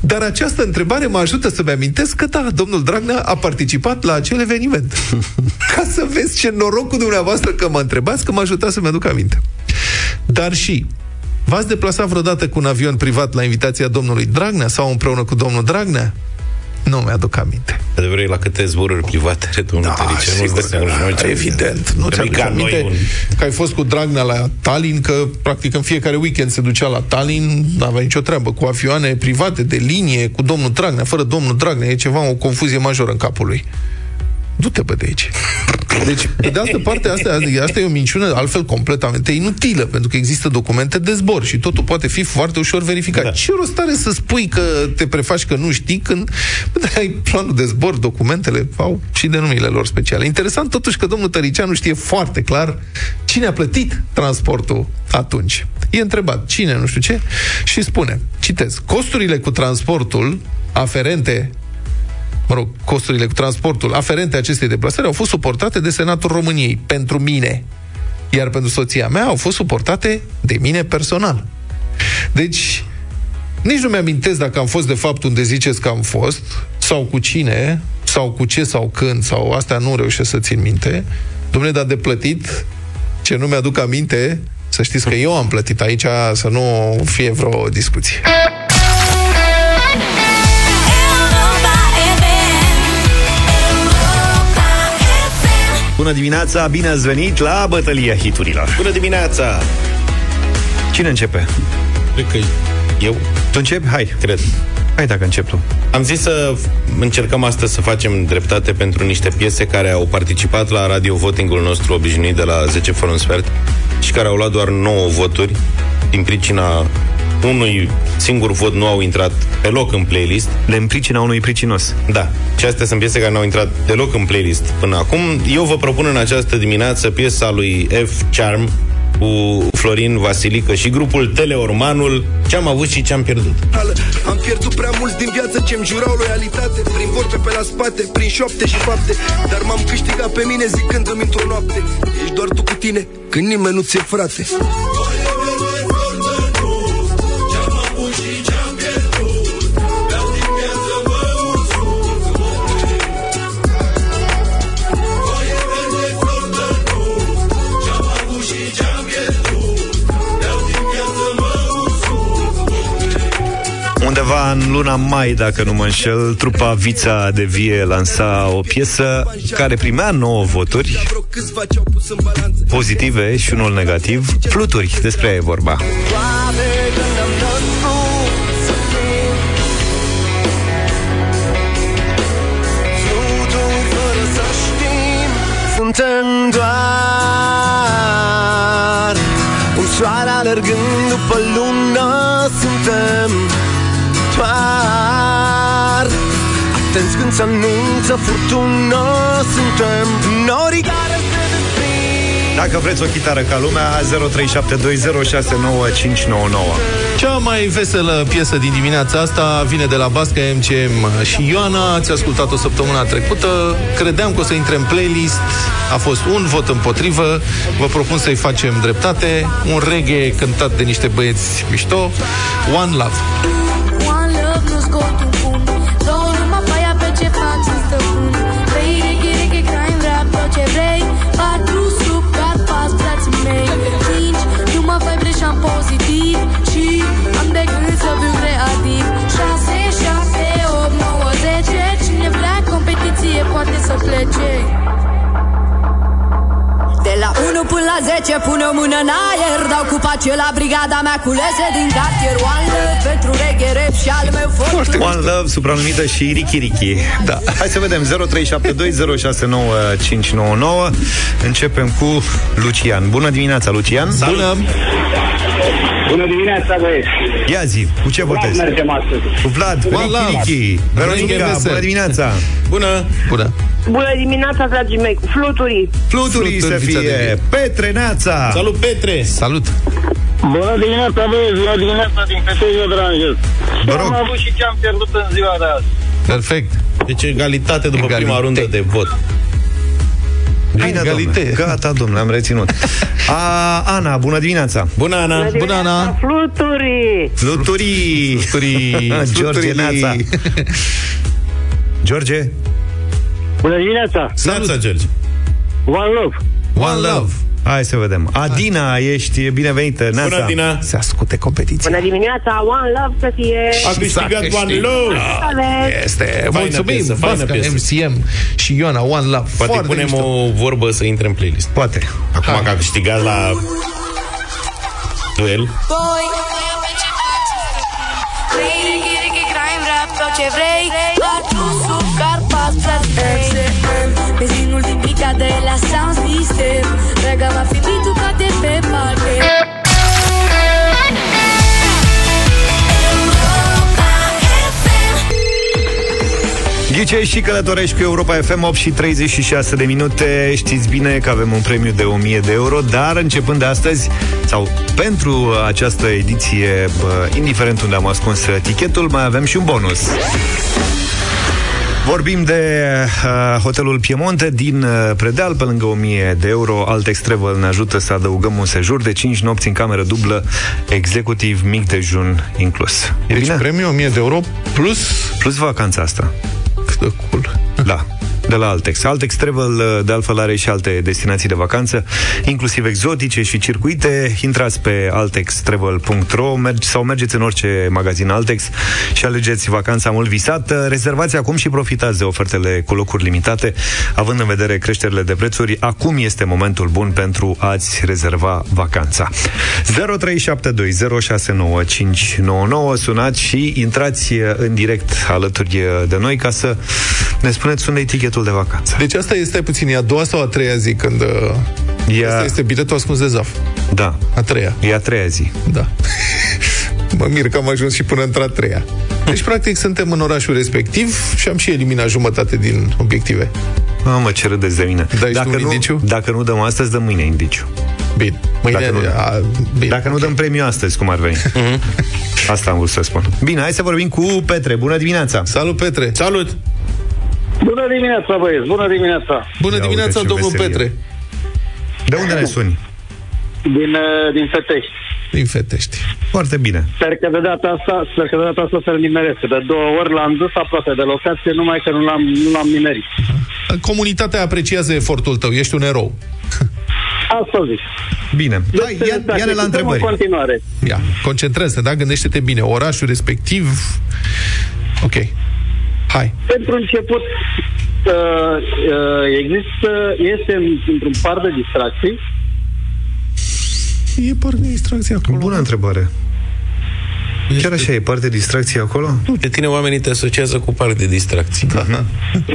Dar această întrebare mă ajută să-mi amintesc că da, domnul Dragnea a participat la acel eveniment. Ca să vezi ce noroc cu dumneavoastră că mă întrebați, că mă ajuta să-mi aduc aminte. Dar și, v-ați deplasat vreodată cu un avion privat la invitația domnului Dragnea sau împreună cu domnul Dragnea? Nu mi-aduc aminte. Adevărul la câte zboruri private are domnul da, Tărice, nu-ți dă da, Evident. Nu ți-aduc aminte un... că ai fost cu Dragnea la Tallinn, că practic în fiecare weekend se ducea la Tallinn, nu avea nicio treabă, cu avioane private de linie, cu domnul Dragnea, fără domnul Dragnea, e ceva, o confuzie majoră în capul lui. Du-te, bă, de aici. Deci, pe de altă parte, asta, asta e o minciună altfel completamente inutilă, pentru că există documente de zbor și totul poate fi foarte ușor verificat. Da. Ce rost are să spui că te prefaci că nu știi când bă, ai planul de zbor, documentele au și denumiile lor speciale. Interesant totuși că domnul Tăricianu știe foarte clar cine a plătit transportul atunci. E întrebat cine, nu știu ce, și spune, citez, costurile cu transportul aferente mă rog, costurile cu transportul aferente acestei deplasări au fost suportate de Senatul României pentru mine. Iar pentru soția mea au fost suportate de mine personal. Deci, nici nu mi-amintesc dacă am fost de fapt unde ziceți că am fost, sau cu cine, sau cu ce, sau când, sau astea nu reușesc să țin minte. Domnule, dar de plătit, ce nu mi-aduc aminte, să știți că eu am plătit aici, să nu fie vreo discuție. Bună dimineața, bine ați venit la bătălia hiturilor. Bună dimineața! Cine începe? Cred că eu. Tu începi? Hai. Cred. Hai dacă încep tu. Am zis să încercăm astăzi să facem dreptate pentru niște piese care au participat la radio votingul nostru obișnuit de la 10 fără un sfert și care au luat doar 9 voturi din pricina unui singur vot nu au intrat deloc în playlist. De în pricina unui pricinos. Da. Și astea sunt piese care nu au intrat deloc în playlist până acum. Eu vă propun în această dimineață piesa lui F. Charm cu Florin Vasilică și grupul Teleormanul Ce-am avut și ce-am pierdut Am pierdut prea mult din viață ce-mi jurau loialitate Prin vorbe pe la spate, prin șoapte și fapte Dar m-am câștigat pe mine zicându-mi într-o noapte Ești doar tu cu tine, când nimeni nu ți-e frate Undeva în luna mai, dacă nu mă înșel, trupa Vița de Vie lansa o piesă care primea 9 voturi pozitive și unul negativ. Fluturi, despre aia e vorba. Suntem doar Un soare alergând după lună Suntem doar Atenți când se anunță furtună Suntem norii care se Dacă vreți o chitară ca lumea 0372069599 Cea mai veselă piesă din dimineața asta vine de la Basca MCM și Ioana, ați ascultat-o săptămâna trecută. Credeam că o să intre în playlist. A fost un vot împotrivă. Vă propun să-i facem dreptate. Un reggae cântat de niște băieți mișto. One Love. One love nu scot un pun Două numai paia pe ce faci în stăpân Trei reghe, reghe, crime, rap, tot ce vrei. Patru sub cat, pas, frații mei. Cinci, nu mă fai breșan pozitiv. Și am de gând să fiu creativ. Șase, șase, opt, nouă, zece. Cine vrea competiție poate să plece De la 1 până la 10 pune mână în aer Dau cu pace la brigada mea culese din cartier One love pentru reggae rap și al meu Foarte One Love, supranumită și Riki Riki. Da. Hai să vedem 0372069599. Începem cu Lucian. Bună dimineața, Lucian. Salut. Bună. Bună dimineața, băieți! Ia zi, cu ce Vlad votezi? mergem astăzi. Cu Vlad, One Riki Love. Riki. Veronica, Veronica, bună dimineața. Bună! Bună. Bună dimineața, dragii mei! Fluturii! Fluturii să Fluturi, fița de fie. vie. Petre Neața. Salut, Petre! Salut. Bună dimineața, băieți! Bună dimineața din Petești, deranjez. Vă Ce rog. am avut și ce am pierdut în ziua de azi? Perfect. Deci egalitate după Egalite. prima rundă de vot. Bine, Egalite. domnule. Gata, domnule, am reținut. A, Ana, bună dimineața. Bună, Ana! Bună, Ana. Fluturii! Fluturii. Fluturii. George Fluturii. Neața. George? Bună dimineața! Neața, George! One love! One Love. Hai să vedem. Adina, ești binevenită. Neața. Bună, Dina! Se ascute competiția. Bună dimineața, One Love să fie! A câștigat One Love! Aveți! Este. Faină Mulțumim, piesă, faină Vasca, piesă. MCM și Ioana, One Love. Poate Foarte punem mișto. o vorbă să intre în playlist. Poate. Acum că a câștigat la duel. Voi Vrei reggae, reggae, crime, rap, tot ce vrei Patru sub Carpați, MCM Benzinul din mica de la Sound System Rega va fi beat-ul toate pe parche Ghicești și călătorești cu Europa FM 8 și 36 de minute. Știți bine că avem un premiu de 1000 de euro Dar începând de astăzi Sau pentru această ediție bă, Indiferent unde am ascuns tichetul Mai avem și un bonus Vorbim de uh, hotelul Piemonte din uh, Predeal, pe lângă 1000 de euro. Altex Travel ne ajută să adăugăm un sejur de 5 nopți în cameră dublă, executiv, mic dejun inclus. E Deci bine? premiu 1000 de euro plus... Plus vacanța asta. Cât de cool. Da, de la Altex. Altex Travel, de altfel, are și alte destinații de vacanță, inclusiv exotice și circuite. Intrați pe altextravel.ro mergi, sau mergeți în orice magazin Altex și alegeți vacanța mult visată. Rezervați acum și profitați de ofertele cu locuri limitate, având în vedere creșterile de prețuri. Acum este momentul bun pentru a-ți rezerva vacanța. 0372069599 Sunați și intrați în direct alături de noi ca să ne spuneți unde e tichetul de vacanță. Deci asta este puțin, e a doua sau a treia zi când... Uh, Ea- Asta este biletul ascuns de zaf. Da. A treia. E a treia zi. Da. mă mir că am ajuns și până într-a treia. Deci, practic, suntem în orașul respectiv și am și eliminat jumătate din obiective. Mamă, ce râdeți de mine. Dai și dacă, tu un nu, indiciu? dacă nu dăm astăzi, dăm mâine indiciu. Bine. Mâine, Dacă nu- a, bine. Dacă nu dăm premiu astăzi, cum ar veni. Asta am vrut să spun. Bine, hai să vorbim cu Petre. Bună dimineața! Salut, Petre! Salut! Bună dimineața, băieți! Bună dimineața! Bună Ia dimineața, uite ce domnul veselie. Petre! De unde ne suni? Din, uh, din Fetești. Din Fetești. Foarte bine. Sper că de data asta, sper că de data asta să-l nimeresc. De două ori l-am dus aproape de locație, numai că nu l-am, nu l-am nimerit. Comunitatea apreciază efortul tău, ești un erou. Asta zic. Bine. Hai, Deci, ia, exact, ia-ne la suntem întrebări. În continuare. Ia, concentrează, da? Gândește-te bine. Orașul respectiv... Ok. Hai. Pentru început, uh, uh, există, este în- într-un par de distracții. E par de distracție acolo. Bună întrebare. Chiar așa, e parte de distracție acolo? Pe tine oamenii te asociază cu parc de distracții. Da.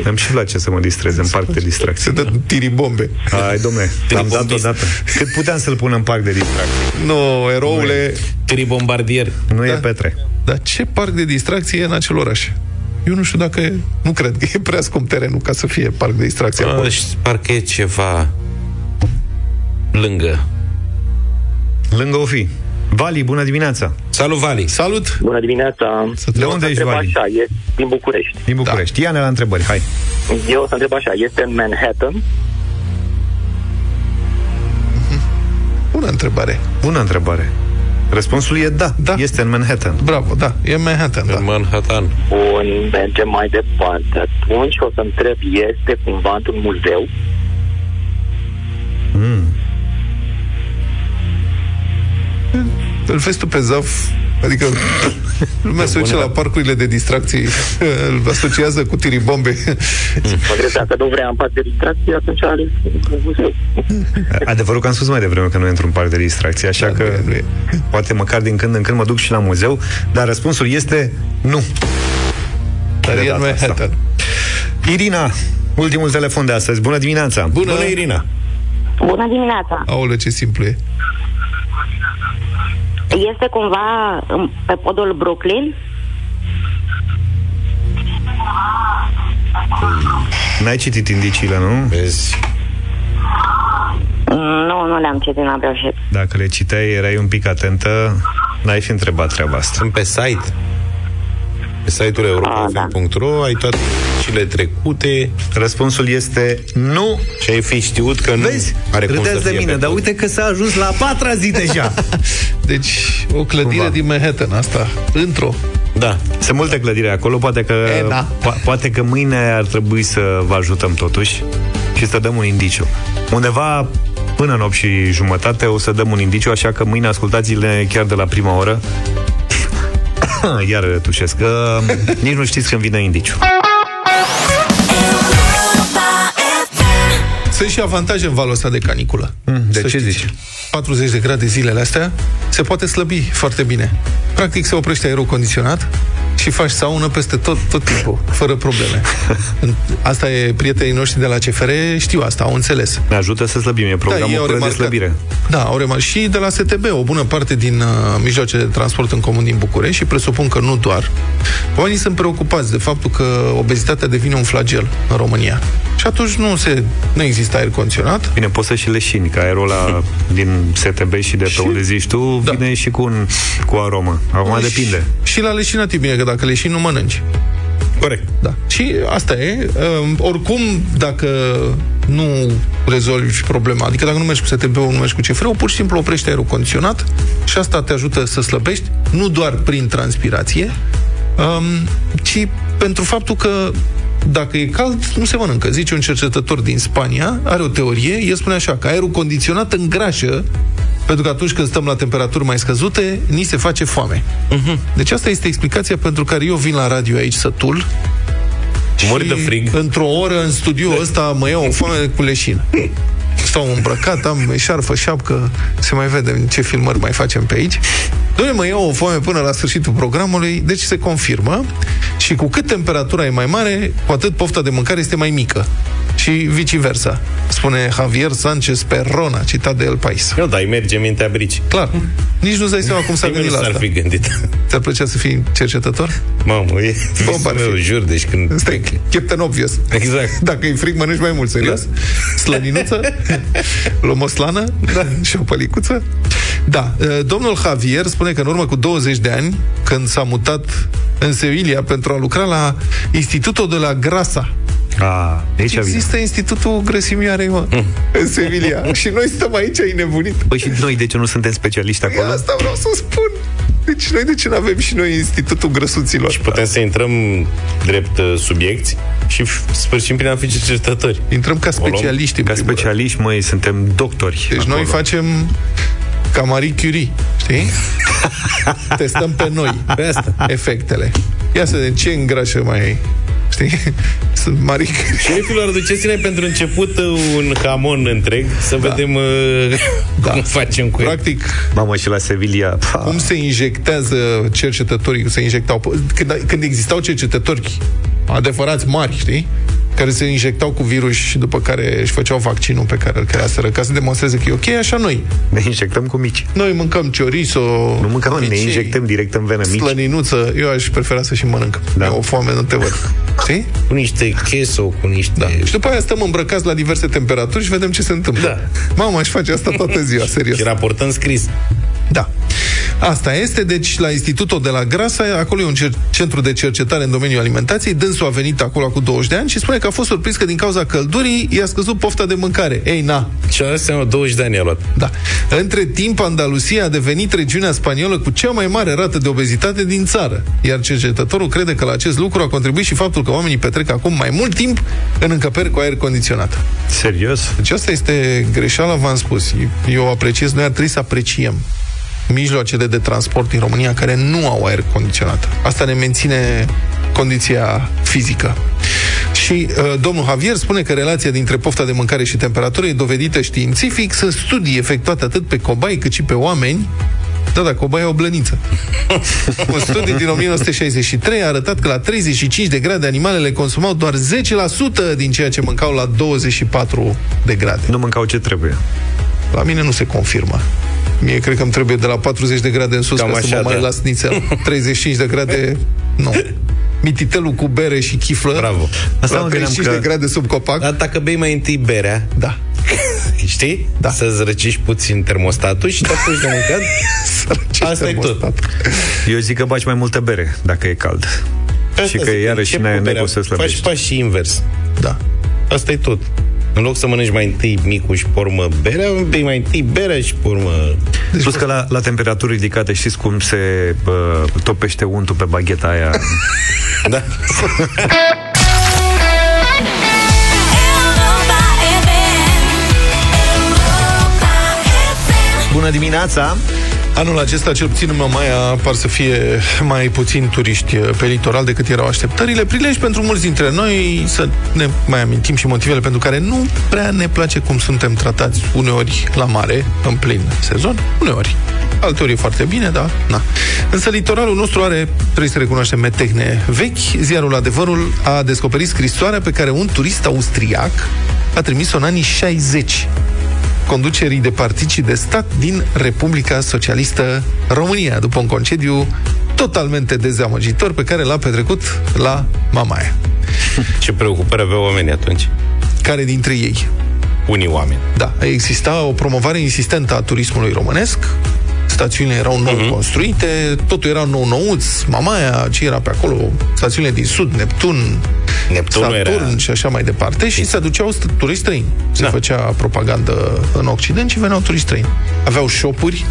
Îmi și place să mă distrez în parc de distracție. Se dă tirii-bombe. Hai, domne, l-am dat odată. Cât puteam să-l pun în parc de distracție? Nu, eroule... Tribombardier. Nu e Da. Petre. Dar ce parc de distracție e în acel oraș? Eu nu știu dacă... e- Nu cred că e prea scump terenul ca să fie parc de distracție acolo. A, și parcă e ceva lângă. Lângă o fi. Vali, bună dimineața! Salut, Vali! Salut! Bună dimineața! De unde ești, întreb Vali? așa, e din București. Din București. Ia-ne la întrebări, hai. Eu o să întreb așa, este în Manhattan? Bună întrebare. Bună întrebare. Răspunsul e da. Da. Este în Manhattan. Bravo, da. E în Manhattan, da. În Manhattan. Bun, mergem mai departe. Atunci o să întreb, este cumva într-un muzeu? Mm. Îl vezi tu pe Zaf Adică lumea se duce la parcurile de distracții, îl asociază cu tiribombe. Mă gândesc, dacă nu vrea în parc de distracție, atunci are un muzeu. Adevărul că am spus mai devreme că nu e într-un parc de distracție, așa că nu e. poate măcar din când în când mă duc și la muzeu, dar răspunsul este nu. Dar De el data nu e asta. Hatton. Irina, ultimul telefon de astăzi. Bună dimineața! Bună, Bună, Irina! Bună dimineața! Aoleu, ce simplu e. Este cumva în- pe podul Brooklyn? N-ai citit indiciile, nu? Vezi? Nu, nu le-am citit, n-am reușit. Dacă le citeai, erai un pic atentă, n-ai fi întrebat treaba asta. Sunt pe site. Pe site-ul europa.ro ai toate cele trecute Răspunsul este nu. și ai fi știut că nu Vezi? are cum să Râdeți de fie mine, pe dar pod. uite că s-a ajuns la a patra zi deja. Deci, o clădire Cumva. din Manhattan, asta, într-o. Da. Sunt multe clădiri acolo, poate că, E, da. po- poate că mâine ar trebui să vă ajutăm totuși și să dăm un indiciu. Undeva până în 8 și jumătate o să dăm un indiciu, așa că mâine ascultați-le chiar de la prima oră. Iar tușesc. Că nici nu știți când vine indiciu. Sunt și avantaje în valul ăsta de caniculă. Mm, de Să ce știți. zici? 40 de grade zilele astea, se poate slăbi foarte bine. Practic se oprește aerul condiționat și faci saună peste tot, tot timpul, fără probleme. În- Asta e prietenii noștri de la CFR, știu asta, au înțeles. Ne ajută să slăbim, e programul ei au da, de remarcat. slăbire. Da, au remarcat. Și de la STB, o bună parte din uh, mijloace de transport în comun din București și presupun că nu doar. Oamenii sunt preocupați de faptul că obezitatea devine un flagel în România. Și atunci nu, se, nu există aer condiționat. Bine, poți să și leșini, că aerul ăla din STB și de pe unde zici tu, Da. vine și cu, un, cu aromă. Acum depinde. Și la leșinat e bine, că dacă leșini nu mănânci. Corect. Da. Și asta e. Um, oricum, dacă nu rezolvi problema, adică dacă nu mergi cu STB-ul, nu mergi cu CFR-ul, pur și simplu oprești aerul condiționat și asta te ajută să slăbești, nu doar prin transpirație, um, ci pentru faptul că dacă e cald, nu se mănâncă. Zice un cercetător din Spania, are o teorie, el spune așa, că aerul condiționat îngrașă pentru că atunci când stăm la temperaturi mai scăzute, ni se face foame. Uh-huh. Deci asta este explicația pentru care eu vin la radio aici sătul Mori și de frig. într-o oră în studio ăsta mă iau o foame cu leșină. Stau îmbrăcat, am eșarfă, șapcă, se mai vede ce filmări mai facem pe aici. Doamne, mă iau o foame până la sfârșitul programului, deci se confirmă și cu cât temperatura e mai mare, cu atât pofta de mâncare este mai mică. Și viceversa, spune Javier Sanchez Perrona, citat de El Pais. Nu, dar îi merge mintea brici. Clar. Nici nu-ți dai seama cum s-a Nimeni gândit nu la s-ar asta. fi gândit. Ți-ar plăcea să fii cercetător? Mamă, e Bun, visul ar fi. meu, jur, deci când... Stai, Captain Obvious. Exact. Dacă e frig, mănânci mai mult, serios? Da. Slăninuță? Luăm o slană? Da. Și o pălicuță? Da. Uh, Domnul Javier spune că în urmă cu 20 de ani, când s-a mutat în Sevilla pentru a lucra la Institutul de la Grasa, A, de aici vine. Există Institutul Grăsimioarei, mă, în Sevilla. și noi stăm aici, ai nebunit. Păi și noi de ce nu suntem specialiști Păi acolo? asta vreau să spun. Deci noi de ce nu avem și noi Institutul Grăsuților? Și putem să intrăm drept uh, subiecti și f- sfârșim prin a fi cercetători. Intrăm ca O luăm specialiști. în Ca primul rând. specialiști, măi, suntem doctori. Deci acolo. noi facem ca Marie Curie, știi? Testăm pe noi Pe asta. efectele. Ia să vedem ce îngrașă mai Știi? Sunt Marie Curie. Șerifilor, duceți-ne pentru început uh, un hamon întreg să Da. vedem uh, cum facem cu el. Practic, Mamă, și la Sevilla... Pa. cum se injectează cercetătorii, se injectau, când, când existau cercetători adevărați mari, știi? Care se injectau cu virus și după care își făceau vaccinul pe care îl creaseră, ca să demonstreze că e ok, așa noi. Ne injectăm cu mici. Noi mâncăm chorizo, Nu mâncăm, ne micei, injectăm direct în venă mici. slăninuță. Eu aș prefera să și mănânc. Da. Da. O foame nu te văd. Știi? Cu niște queso, cu niște... Da. Și după aia stăm îmbrăcați la diverse temperaturi și vedem ce se întâmplă. Da. Mama, aș face asta toată ziua, serios. Și raportăm scris. Da. Asta este, deci la Institutul de la Grasa, acolo e un cer- centru de cercetare în domeniul alimentației, dânsul a venit acolo cu 20 de ani și spune că a fost surprins că din cauza căldurii i-a scăzut pofta de mâncare. Ei, na, Și a seama 20 de ani a luat. da. Între timp, Andalusia a devenit regiunea spaniolă cu cea mai mare rată de obezitate din țară. Iar cercetătorul crede că la acest lucru a contribuit și faptul că oamenii petrec acum mai mult timp în încăperi cu aer condiționat. Serios? Deci asta este greșeala, v-am spus. Eu apreciez, noi ar trebui să apreciem mijloacele de transport din România care nu au aer condiționat. Asta ne menține condiția fizică. Și uh, domnul Javier spune că relația dintre pofta de mâncare și temperatură e dovedită științific. Sunt studii efectuate atât pe cobai cât și pe oameni da, da, cobaia e o blăniță. Un studiu din 1963 a arătat că la 35 de grade animalele consumau doar 10% din ceea ce mâncau la 24 de grade. Nu mâncau ce trebuie. La mine nu se confirmă. Mie cred că îmi trebuie de la 40 de grade în sus Cam ca să așa, mă mai da. las nițel. 35 de grade, nu. Mititelul cu bere și chiflă. Bravo. Asta la mă gândeam 35 că- de grade sub copac. Dar dacă bei mai întâi berea, Da. știi? Da. Să-ți răcești puțin termostatul și te apuci de mâncat. Asta e tot. Eu zic că baci mai multă bere dacă e cald. Asta și că zic, iarăși încep ne, cu ne berea. cum să Faci slăbești. pași și invers. Da. Asta e tot. În loc să mănânci mai întâi micul și pe urmă berea, bei mai întâi berea și pe urmă... Deci Plus că la, la temperaturi ridicate știți cum se bă, topește untul pe bagheta aia. da. Bună dimineața! Anul acesta, cel puțin în Mamaia, par să fie mai puțin turiști uh, pe litoral decât erau așteptările. Prilej pentru mulți dintre noi să ne mai amintim și motivele pentru care nu prea ne place cum suntem tratați uneori la mare, în plin sezon, uneori. Alteori e foarte bine, da? Na. Însă litoralul nostru are, trebuie să recunoaștem, metehne vechi. Ziarul Adevărul a descoperit scrisoarea pe care un turist austriac a trimis-o în anii 60 conducerii de particii de stat din Republica Socialistă România, după un concediu totalmente dezamăgitor pe care l-a petrecut la Mamaia. Ce preocupări aveau oamenii atunci? Care dintre ei? Unii oameni. Da, exista o promovare insistentă a turismului românesc, stațiunile erau nou uh-huh. construite, totul era nou-nouț, Mamaia, ce era pe acolo, stațiunile din Sud, Neptun, Neptunul Saturn era- și așa mai departe, și se aduceau st- turiști străini. Se Da. făcea propagandă în Occident și veneau turiști străini. Aveau shopuri,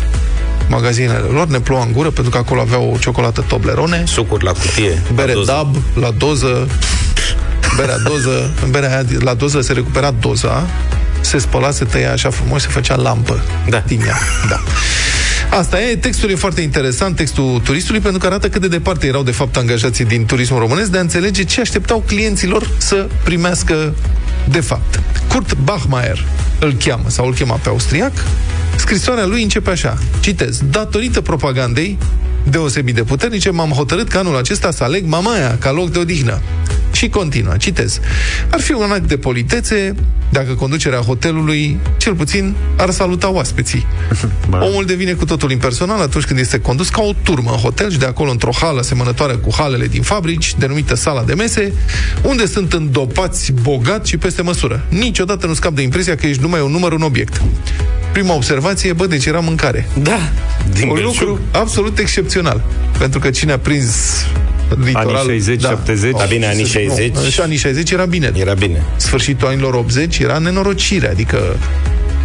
magazinele lor, ne ploua în gură, pentru că acolo aveau o ciocolată Toblerone, Sucuri la cutie. bere la doză. DAB la doză, berea doză, în berea aia, la doză se recupera doza, se spăla, se tăia așa frumos, se făcea lampă Da. din ea. Da. Asta e, textul e foarte interesant, textul turistului, pentru că arată cât de departe erau de fapt angajații din turismul românesc de a înțelege ce așteptau clienților să primească de fapt. Kurt Bachmeier îl cheamă, sau îl chema pe austriac, scrisoarea lui începe așa, citez, datorită propagandei deosebit de puternice, m-am hotărât că anul acesta să aleg Mamaia ca loc de odihnă. Și continuă, citez. Ar fi un act de politețe dacă conducerea hotelului, cel puțin, ar saluta oaspeții. Omul devine cu totul impersonal atunci când este condus ca o turmă în hotel și de acolo într-o hală asemănătoare cu halele din fabrici, denumită sala de mese, unde sunt îndopați bogat și peste măsură. Niciodată nu scap de impresia că ești numai un număr, un obiect. Prima observație, bă, deci era mâncare. Da, din un belșug. lucru absolut excepțional. Pentru că cine a prins litoral... Anii 60, 70? Da, bine, anii 60. Nu, și anii 60 era bine. Era bine. Sfârșitul anilor 80 era nenorocire, adică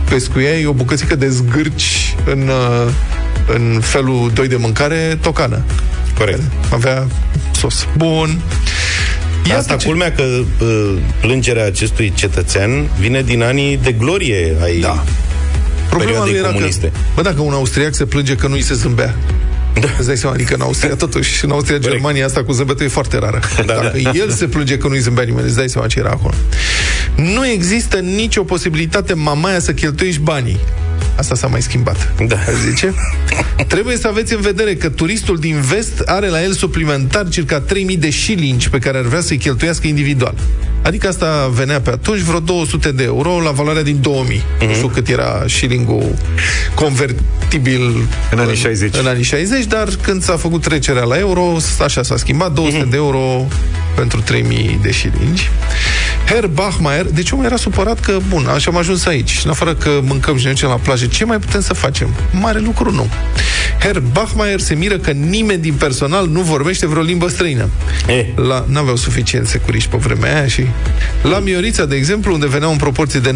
pescuiai o bucățică de zgârci în, uh, în felul 2 de mâncare, tocană. Corect. Avea sos. Bun. Iată Asta ce... culmea că uh, plângerea acestui cetățean vine din anii de glorie ai Da. Problema lui perioadei era comuniste. că, bă, dacă un austriac se plânge că nu îi se zâmbea, da. Îți dai seama, adică în Austria, totuși, în Austria, Corect. Germania, asta cu zâmbetul e foarte rară. Da, Dacă da. el se plânge că nu-i zâmbea nimeni, îți dai seama ce era acolo. Nu există nicio posibilitate, mamaia, să cheltuiești banii. Asta s-a mai schimbat. Da. Zice? Trebuie să aveți în vedere că turistul din vest are la el suplimentar circa 3000 de șilingi pe care ar vrea să-i cheltuiască individual. Adică asta venea pe atunci vreo 200 de euro la valoarea din 2000. Mm-hmm. Nu știu cât era șilingul convertibil În anii 60. În anii 60, dar când s-a făcut trecerea la euro, așa s-a schimbat, 200 de euro pentru 3000 de șilingi. Herr Bachmeier, deci omul era supărat că, bun, așa am ajuns aici. În afară că mâncăm și ne ducem la plajă, ce mai putem să facem? Mare lucru nu. Herr Bachmeier se miră că nimeni din personal nu vorbește vreo limbă străină. Eh. La, n-aveau suficient securiști pe vremea aia și... La Miorița, de exemplu, unde veneau în proporție de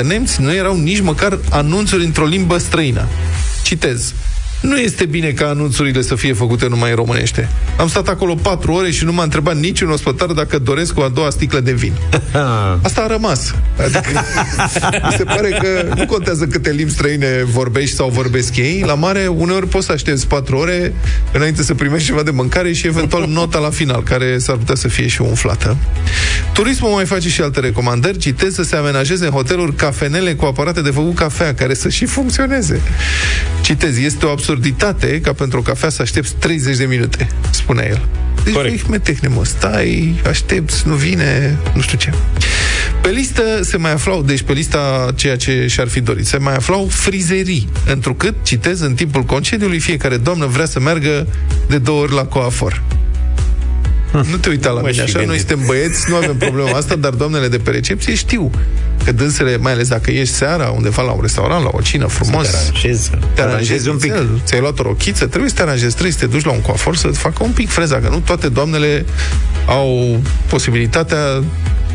90% nemți, nu erau nici măcar anunțuri într-o limbă străină. Citez. Nu este bine ca anunțurile să fie făcute numai în românește. Am stat acolo patru ore și nu m-a întrebat niciun ospătar dacă doresc o a doua sticlă de vin. Asta a rămas. Adică, mi se pare că nu contează câte limbi străine vorbești sau vorbesc ei. La mare, uneori poți să aștepți patru ore înainte să primești ceva de mâncare și eventual nota la final, care s-ar putea să fie și umflată. Turismul mai face și alte recomandări. Citez să se amenajeze în hoteluri cafenele cu aparate de făcut cafea, care să și funcționeze. Citez, este o absurditate ca pentru o cafea să aștepți 30 de minute, spune el. Deci, Corect. tehne, mă, stai, aștepți, nu vine, nu știu ce. Pe listă se mai aflau, deci pe lista ceea ce și-ar fi dorit, se mai aflau frizerii, întrucât, citez, în timpul concediului, fiecare doamnă vrea să meargă de două ori la coafor. Nu te uita la mă mine așa, gândit. noi suntem băieți, nu avem problema asta, dar doamnele de pe recepție știu că dânsele, mai ales dacă ești seara undeva la un restaurant, la o cină frumos, te aranjezi, te aranjezi un pic. Ți-ai luat o rochiță, trebuie să te aranjezi, trebuie să te duci la un coafor să facă un pic freza, că nu toate doamnele au posibilitatea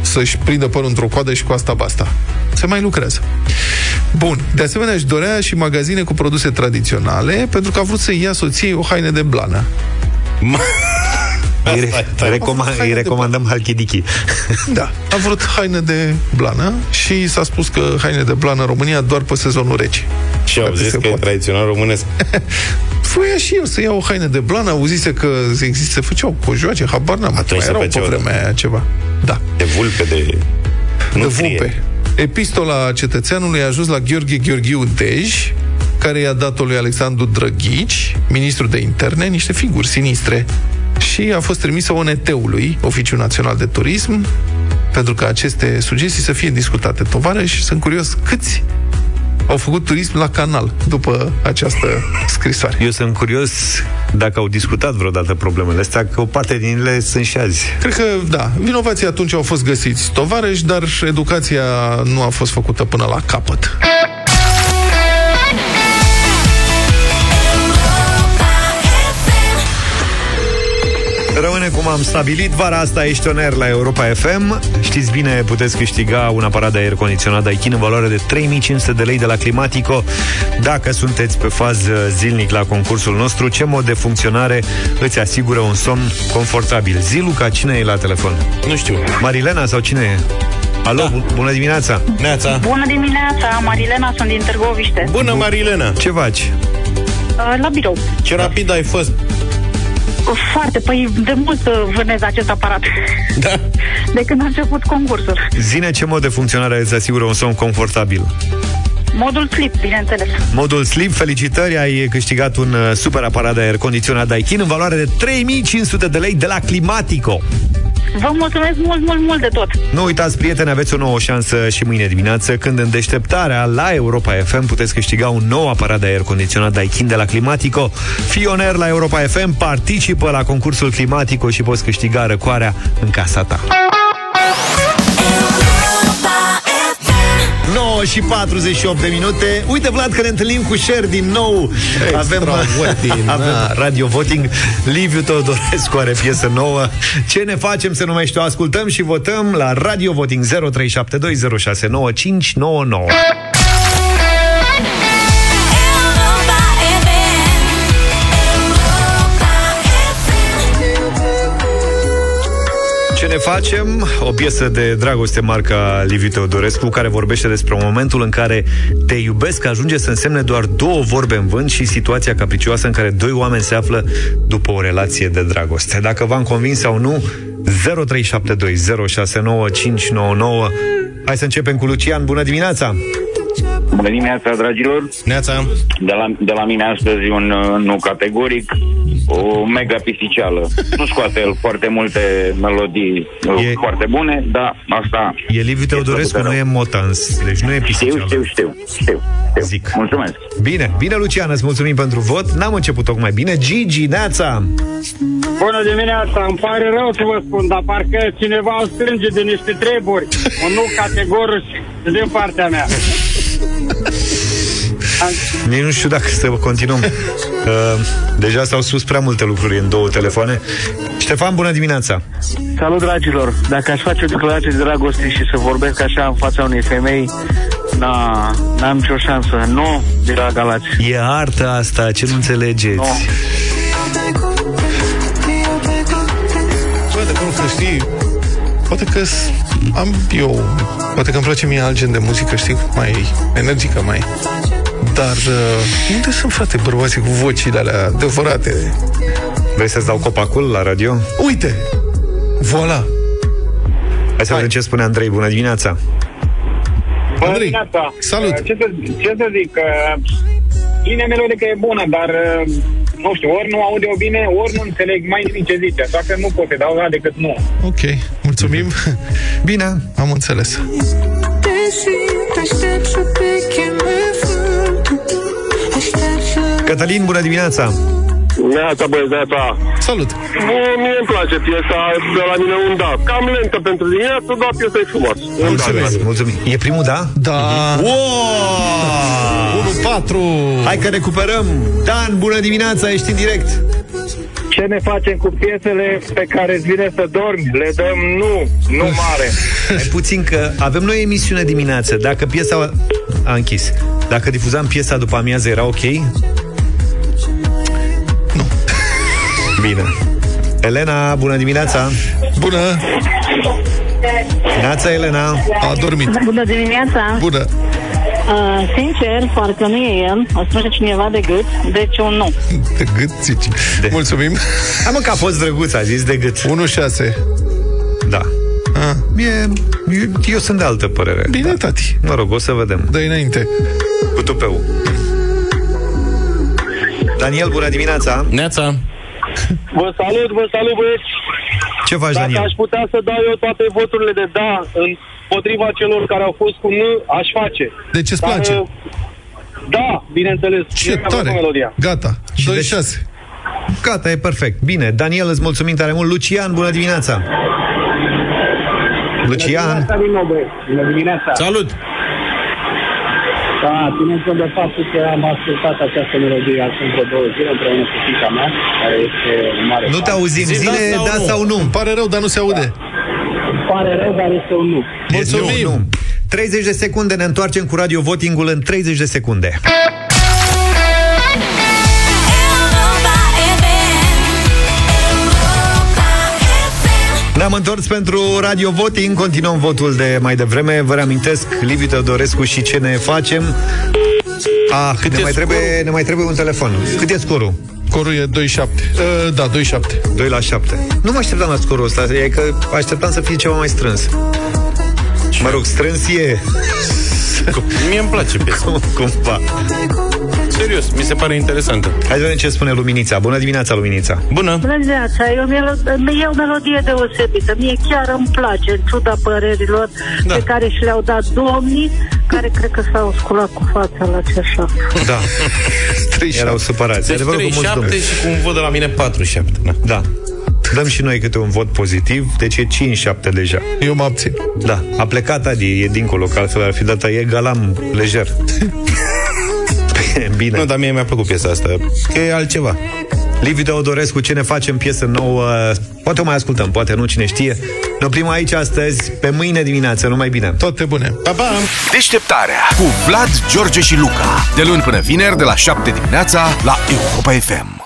să-și prindă părul într-o coadă și cu asta basta. Se mai lucrează. Bun. De asemenea, își dorea și magazine cu produse tradiționale, pentru că a vrut să ia soției o haină de blană. Îi, re- recoma- îi recomandăm halchidiki. Da, a vrut haine de blană și s-a spus că haine de blană în România doar pe sezonul rece. Și au zis că poate. e tradițional românesc. Voia și eu să iau o haină de blană, auzise că există, se făceau cojoace, habar n-am. Atunci erau pe vremea aia ceva. Da. De vulpe, de... De vulpe. Epistola cetățeanului a ajuns la Gheorghe Gheorghiu Dej, care i-a dat-o lui Alexandru Drăghici, ministru de interne, niște figuri sinistre și a fost trimisă ONT-ului, Oficiul Național de Turism, pentru că aceste sugestii să fie discutate. și sunt curios câți au făcut turism la canal după această scrisoare. Eu sunt curios dacă au discutat vreodată problemele astea, că o parte din ele sunt și azi. Cred că, da, vinovații atunci au fost găsiți tovarăși, dar educația nu a fost făcută până la capăt. Rămâne cum am stabilit, vara asta ești on air la Europa FM. Știți bine, puteți câștiga un aparat de aer condiționat Daikin în valoare de 3500 de lei de la Climatico. Dacă sunteți pe fază zilnic la concursul nostru, ce mod de funcționare îți asigură un somn confortabil? Zilu, ca cine e la telefon? Nu știu. Marilena sau cine e? Alo, da. bună dimineața! Neața. Bună dimineața, Marilena, sunt din Târgoviște. Bună, Marilena! Ce faci? Uh, la birou. Ce rapid ai fost! Foarte, păi de mult uh, vânez acest aparat. Da. De când a început concursul. Zine ce mod de funcționare îți asigură un somn confortabil? Modul slip, bineînțeles. Modul slip, felicitări, ai câștigat un uh, super aparat de aer condiționat Daikin în valoare de 3500 de lei de la Climatico. Vă mulțumesc mult, mult, mult de tot. Nu uitați, prieteni, aveți o nouă șansă și mâine dimineață, când în deșteptarea la Europa FM puteți câștiga un nou aparat de aer condiționat Daikin de la Climatico. Fioner la Europa FM, participă la concursul Climatico și poți câștiga răcoarea în casa ta. 9 și 48 de minute. Uite, Vlad, că ne întâlnim cu Cher din nou. Avem, avem radio voting. Liviu Teodorescu are piesă nouă. Ce ne facem se numește o ascultăm și votăm la radio voting 0372069599. Ce ne facem? O piesă de dragoste marca Liviu Teodorescu care vorbește despre momentul în care te iubesc ajunge să însemne doar două vorbe în vânt și situația capricioasă în care doi oameni se află după o relație de dragoste. Dacă v-am convins sau nu, 0372069599 Hai să începem cu Lucian. Bună dimineața! Bună dimineața, dragilor! Neața! De la, de la mine astăzi un uh, nu categoric, o mega pisiceală. Nu scoate el foarte multe melodii uh, e... foarte bune, dar asta... E Liviu Teodorescu, nu e Motans, deci nu e pisiceală. Știu, știu, știu, știu, știu. Zic. Mulțumesc! Bine, bine, Lucian, îți mulțumim pentru vot. N-am început tocmai bine. Gigi, Neața! Bună dimineața, îmi pare rău să vă spun, dar parcă cineva o strânge de niște treburi. Un nu categoric din partea mea. Nici nu știu dacă să continuăm. Uh, deja s-au spus prea multe lucruri în două telefoane. Ștefan, bună dimineața! Salut, dragilor! Dacă aș face o declarație de dragoste și să vorbesc așa în fața unei femei, Da, n-am nicio șansă. Nu, de la Galați. E artă asta, ce nu înțelegeți? Nu. Bă, de nu că știi, poate că am eu, poate că îmi place mie alt gen de muzică, știi, mai energică, mai... Dar uh, unde sunt, frate, bărbații cu vocile alea adevărate? Vrei să-ți dau copacul la radio? Uite! Voilà! Hai să vedem ce spune Andrei. Bună dimineața! Bună dimineața! Salut! Ce să, ce să zic? uh, Linia melodică e bună, dar uh, nu știu, ori nu aude-o bine, ori nu înțeleg mai nimic ce zice, așa că nu pot să dau la decât nu. Ok, mulțumim. Bine. Am înțeles. Cătălin, bună dimineața! Neața, băieți, neața. Salut. Mie îmi place piesa de la mine un da. Cam lentă pentru dimineață, dar piesa e frumos. Un Mulțumesc, da, mulțumim. E primul, da? Da. Wow! 1-4! Hai că recuperăm! Dan, bună dimineața, ești în direct! Ce ne facem cu piesele pe care îți vine să dormi? Le dăm nu, nu mare. Mai puțin că avem noi emisiune dimineață. Dacă piesa... A închis. Dacă difuzam piesa după amiază, era ok? Nu. Bine. Elena, bună dimineața! Bună! Neața, Elena! A dormit. Bună dimineața! Bună! Uh, sincer, parcă nu e el. O spune cineva de gât, deci un nu. De gât, zici. De. Mulțumim. Hai mă că a fost drăguț, a zis de gât. 1-6. Da. Ah. Mie, eu, eu sunt de altă părere. Bine, tati. Mă rog, o să vedem. dă înainte. Cu tupeu. Daniel, bună dimineața! Neața! Vă salut, vă salut, băieți. Ce faci, Dacă Daniel? aș putea să dau eu toate voturile de da împotriva celor care au fost cu nu, aș face. De ce-ți Dar, place? uh, Da, bineînțeles. Ce Eu mi-am tare! plăcut melodia. Gata. 2-6. Gata, e perfect. Bine, Daniel, îți mulțumim tare mult. Lucian, bună dimineața! Lucian, Bună dimineața! Salut! Da, ținând cont de faptul că am ascultat această melodie acum vreo două zile împreună cu fiica mea, care este un mare nu te fan. auzim. Zi Zile da sau da nu? sau nu. Îmi pare rău, dar nu se aude. Îmi pare rău, dar este un nu. Mulțumim. Nu, nu. 30 de secunde, ne întoarcem cu radio votingul în 30 de secunde. Ne-am întors pentru Radio Voting, continuăm votul de mai devreme. Vă reamintesc, Liviu Teodorescu și ce ne facem. Ah, Cât ne e mai, trebuie, ne mai trebuie un telefon. Cât e scorul? Scorul e 2-7. Uh, da, 2-7. 2 la 7. Nu mă așteptam la scorul ăsta, e că așteptam să fie ceva mai strâns. Mă rog, strâns e. Mie îmi place piesa. Cum, cumva. Serios, mi se pare interesantă. Hai să vedem ce spune Luminița. Bună dimineața, Luminița. Bună! Bună dimineața, e o, melo- e o melodie deosebită. Mie chiar îmi place, în ciuda părerilor Da. pe care și le-au dat domnii, care cred că s-au sculat cu fața la ceașa. Da. Erau supărați. Deci Adevărul că mulți 3-7 domni. și cu un vot de la mine 4-7. Da. Da. Dăm și noi câte un vot pozitiv, deci e 5-7 deja. Eu mă abțin. Da. A plecat Adi, e dincolo, că altfel ar fi dat e galam lejer. Bine. Nu, dar mie mi-a plăcut piesa asta. Că e altceva. Liviu Teodorescu, ce ne facem piesă nouă? Poate o mai ascultăm, poate nu, cine știe. Ne oprim aici astăzi, pe mâine dimineață, numai bine. Toate bune. Pa, pa! Deșteptarea cu Vlad, George și Luca. De luni până vineri, de la 7 dimineața, la Europa FM.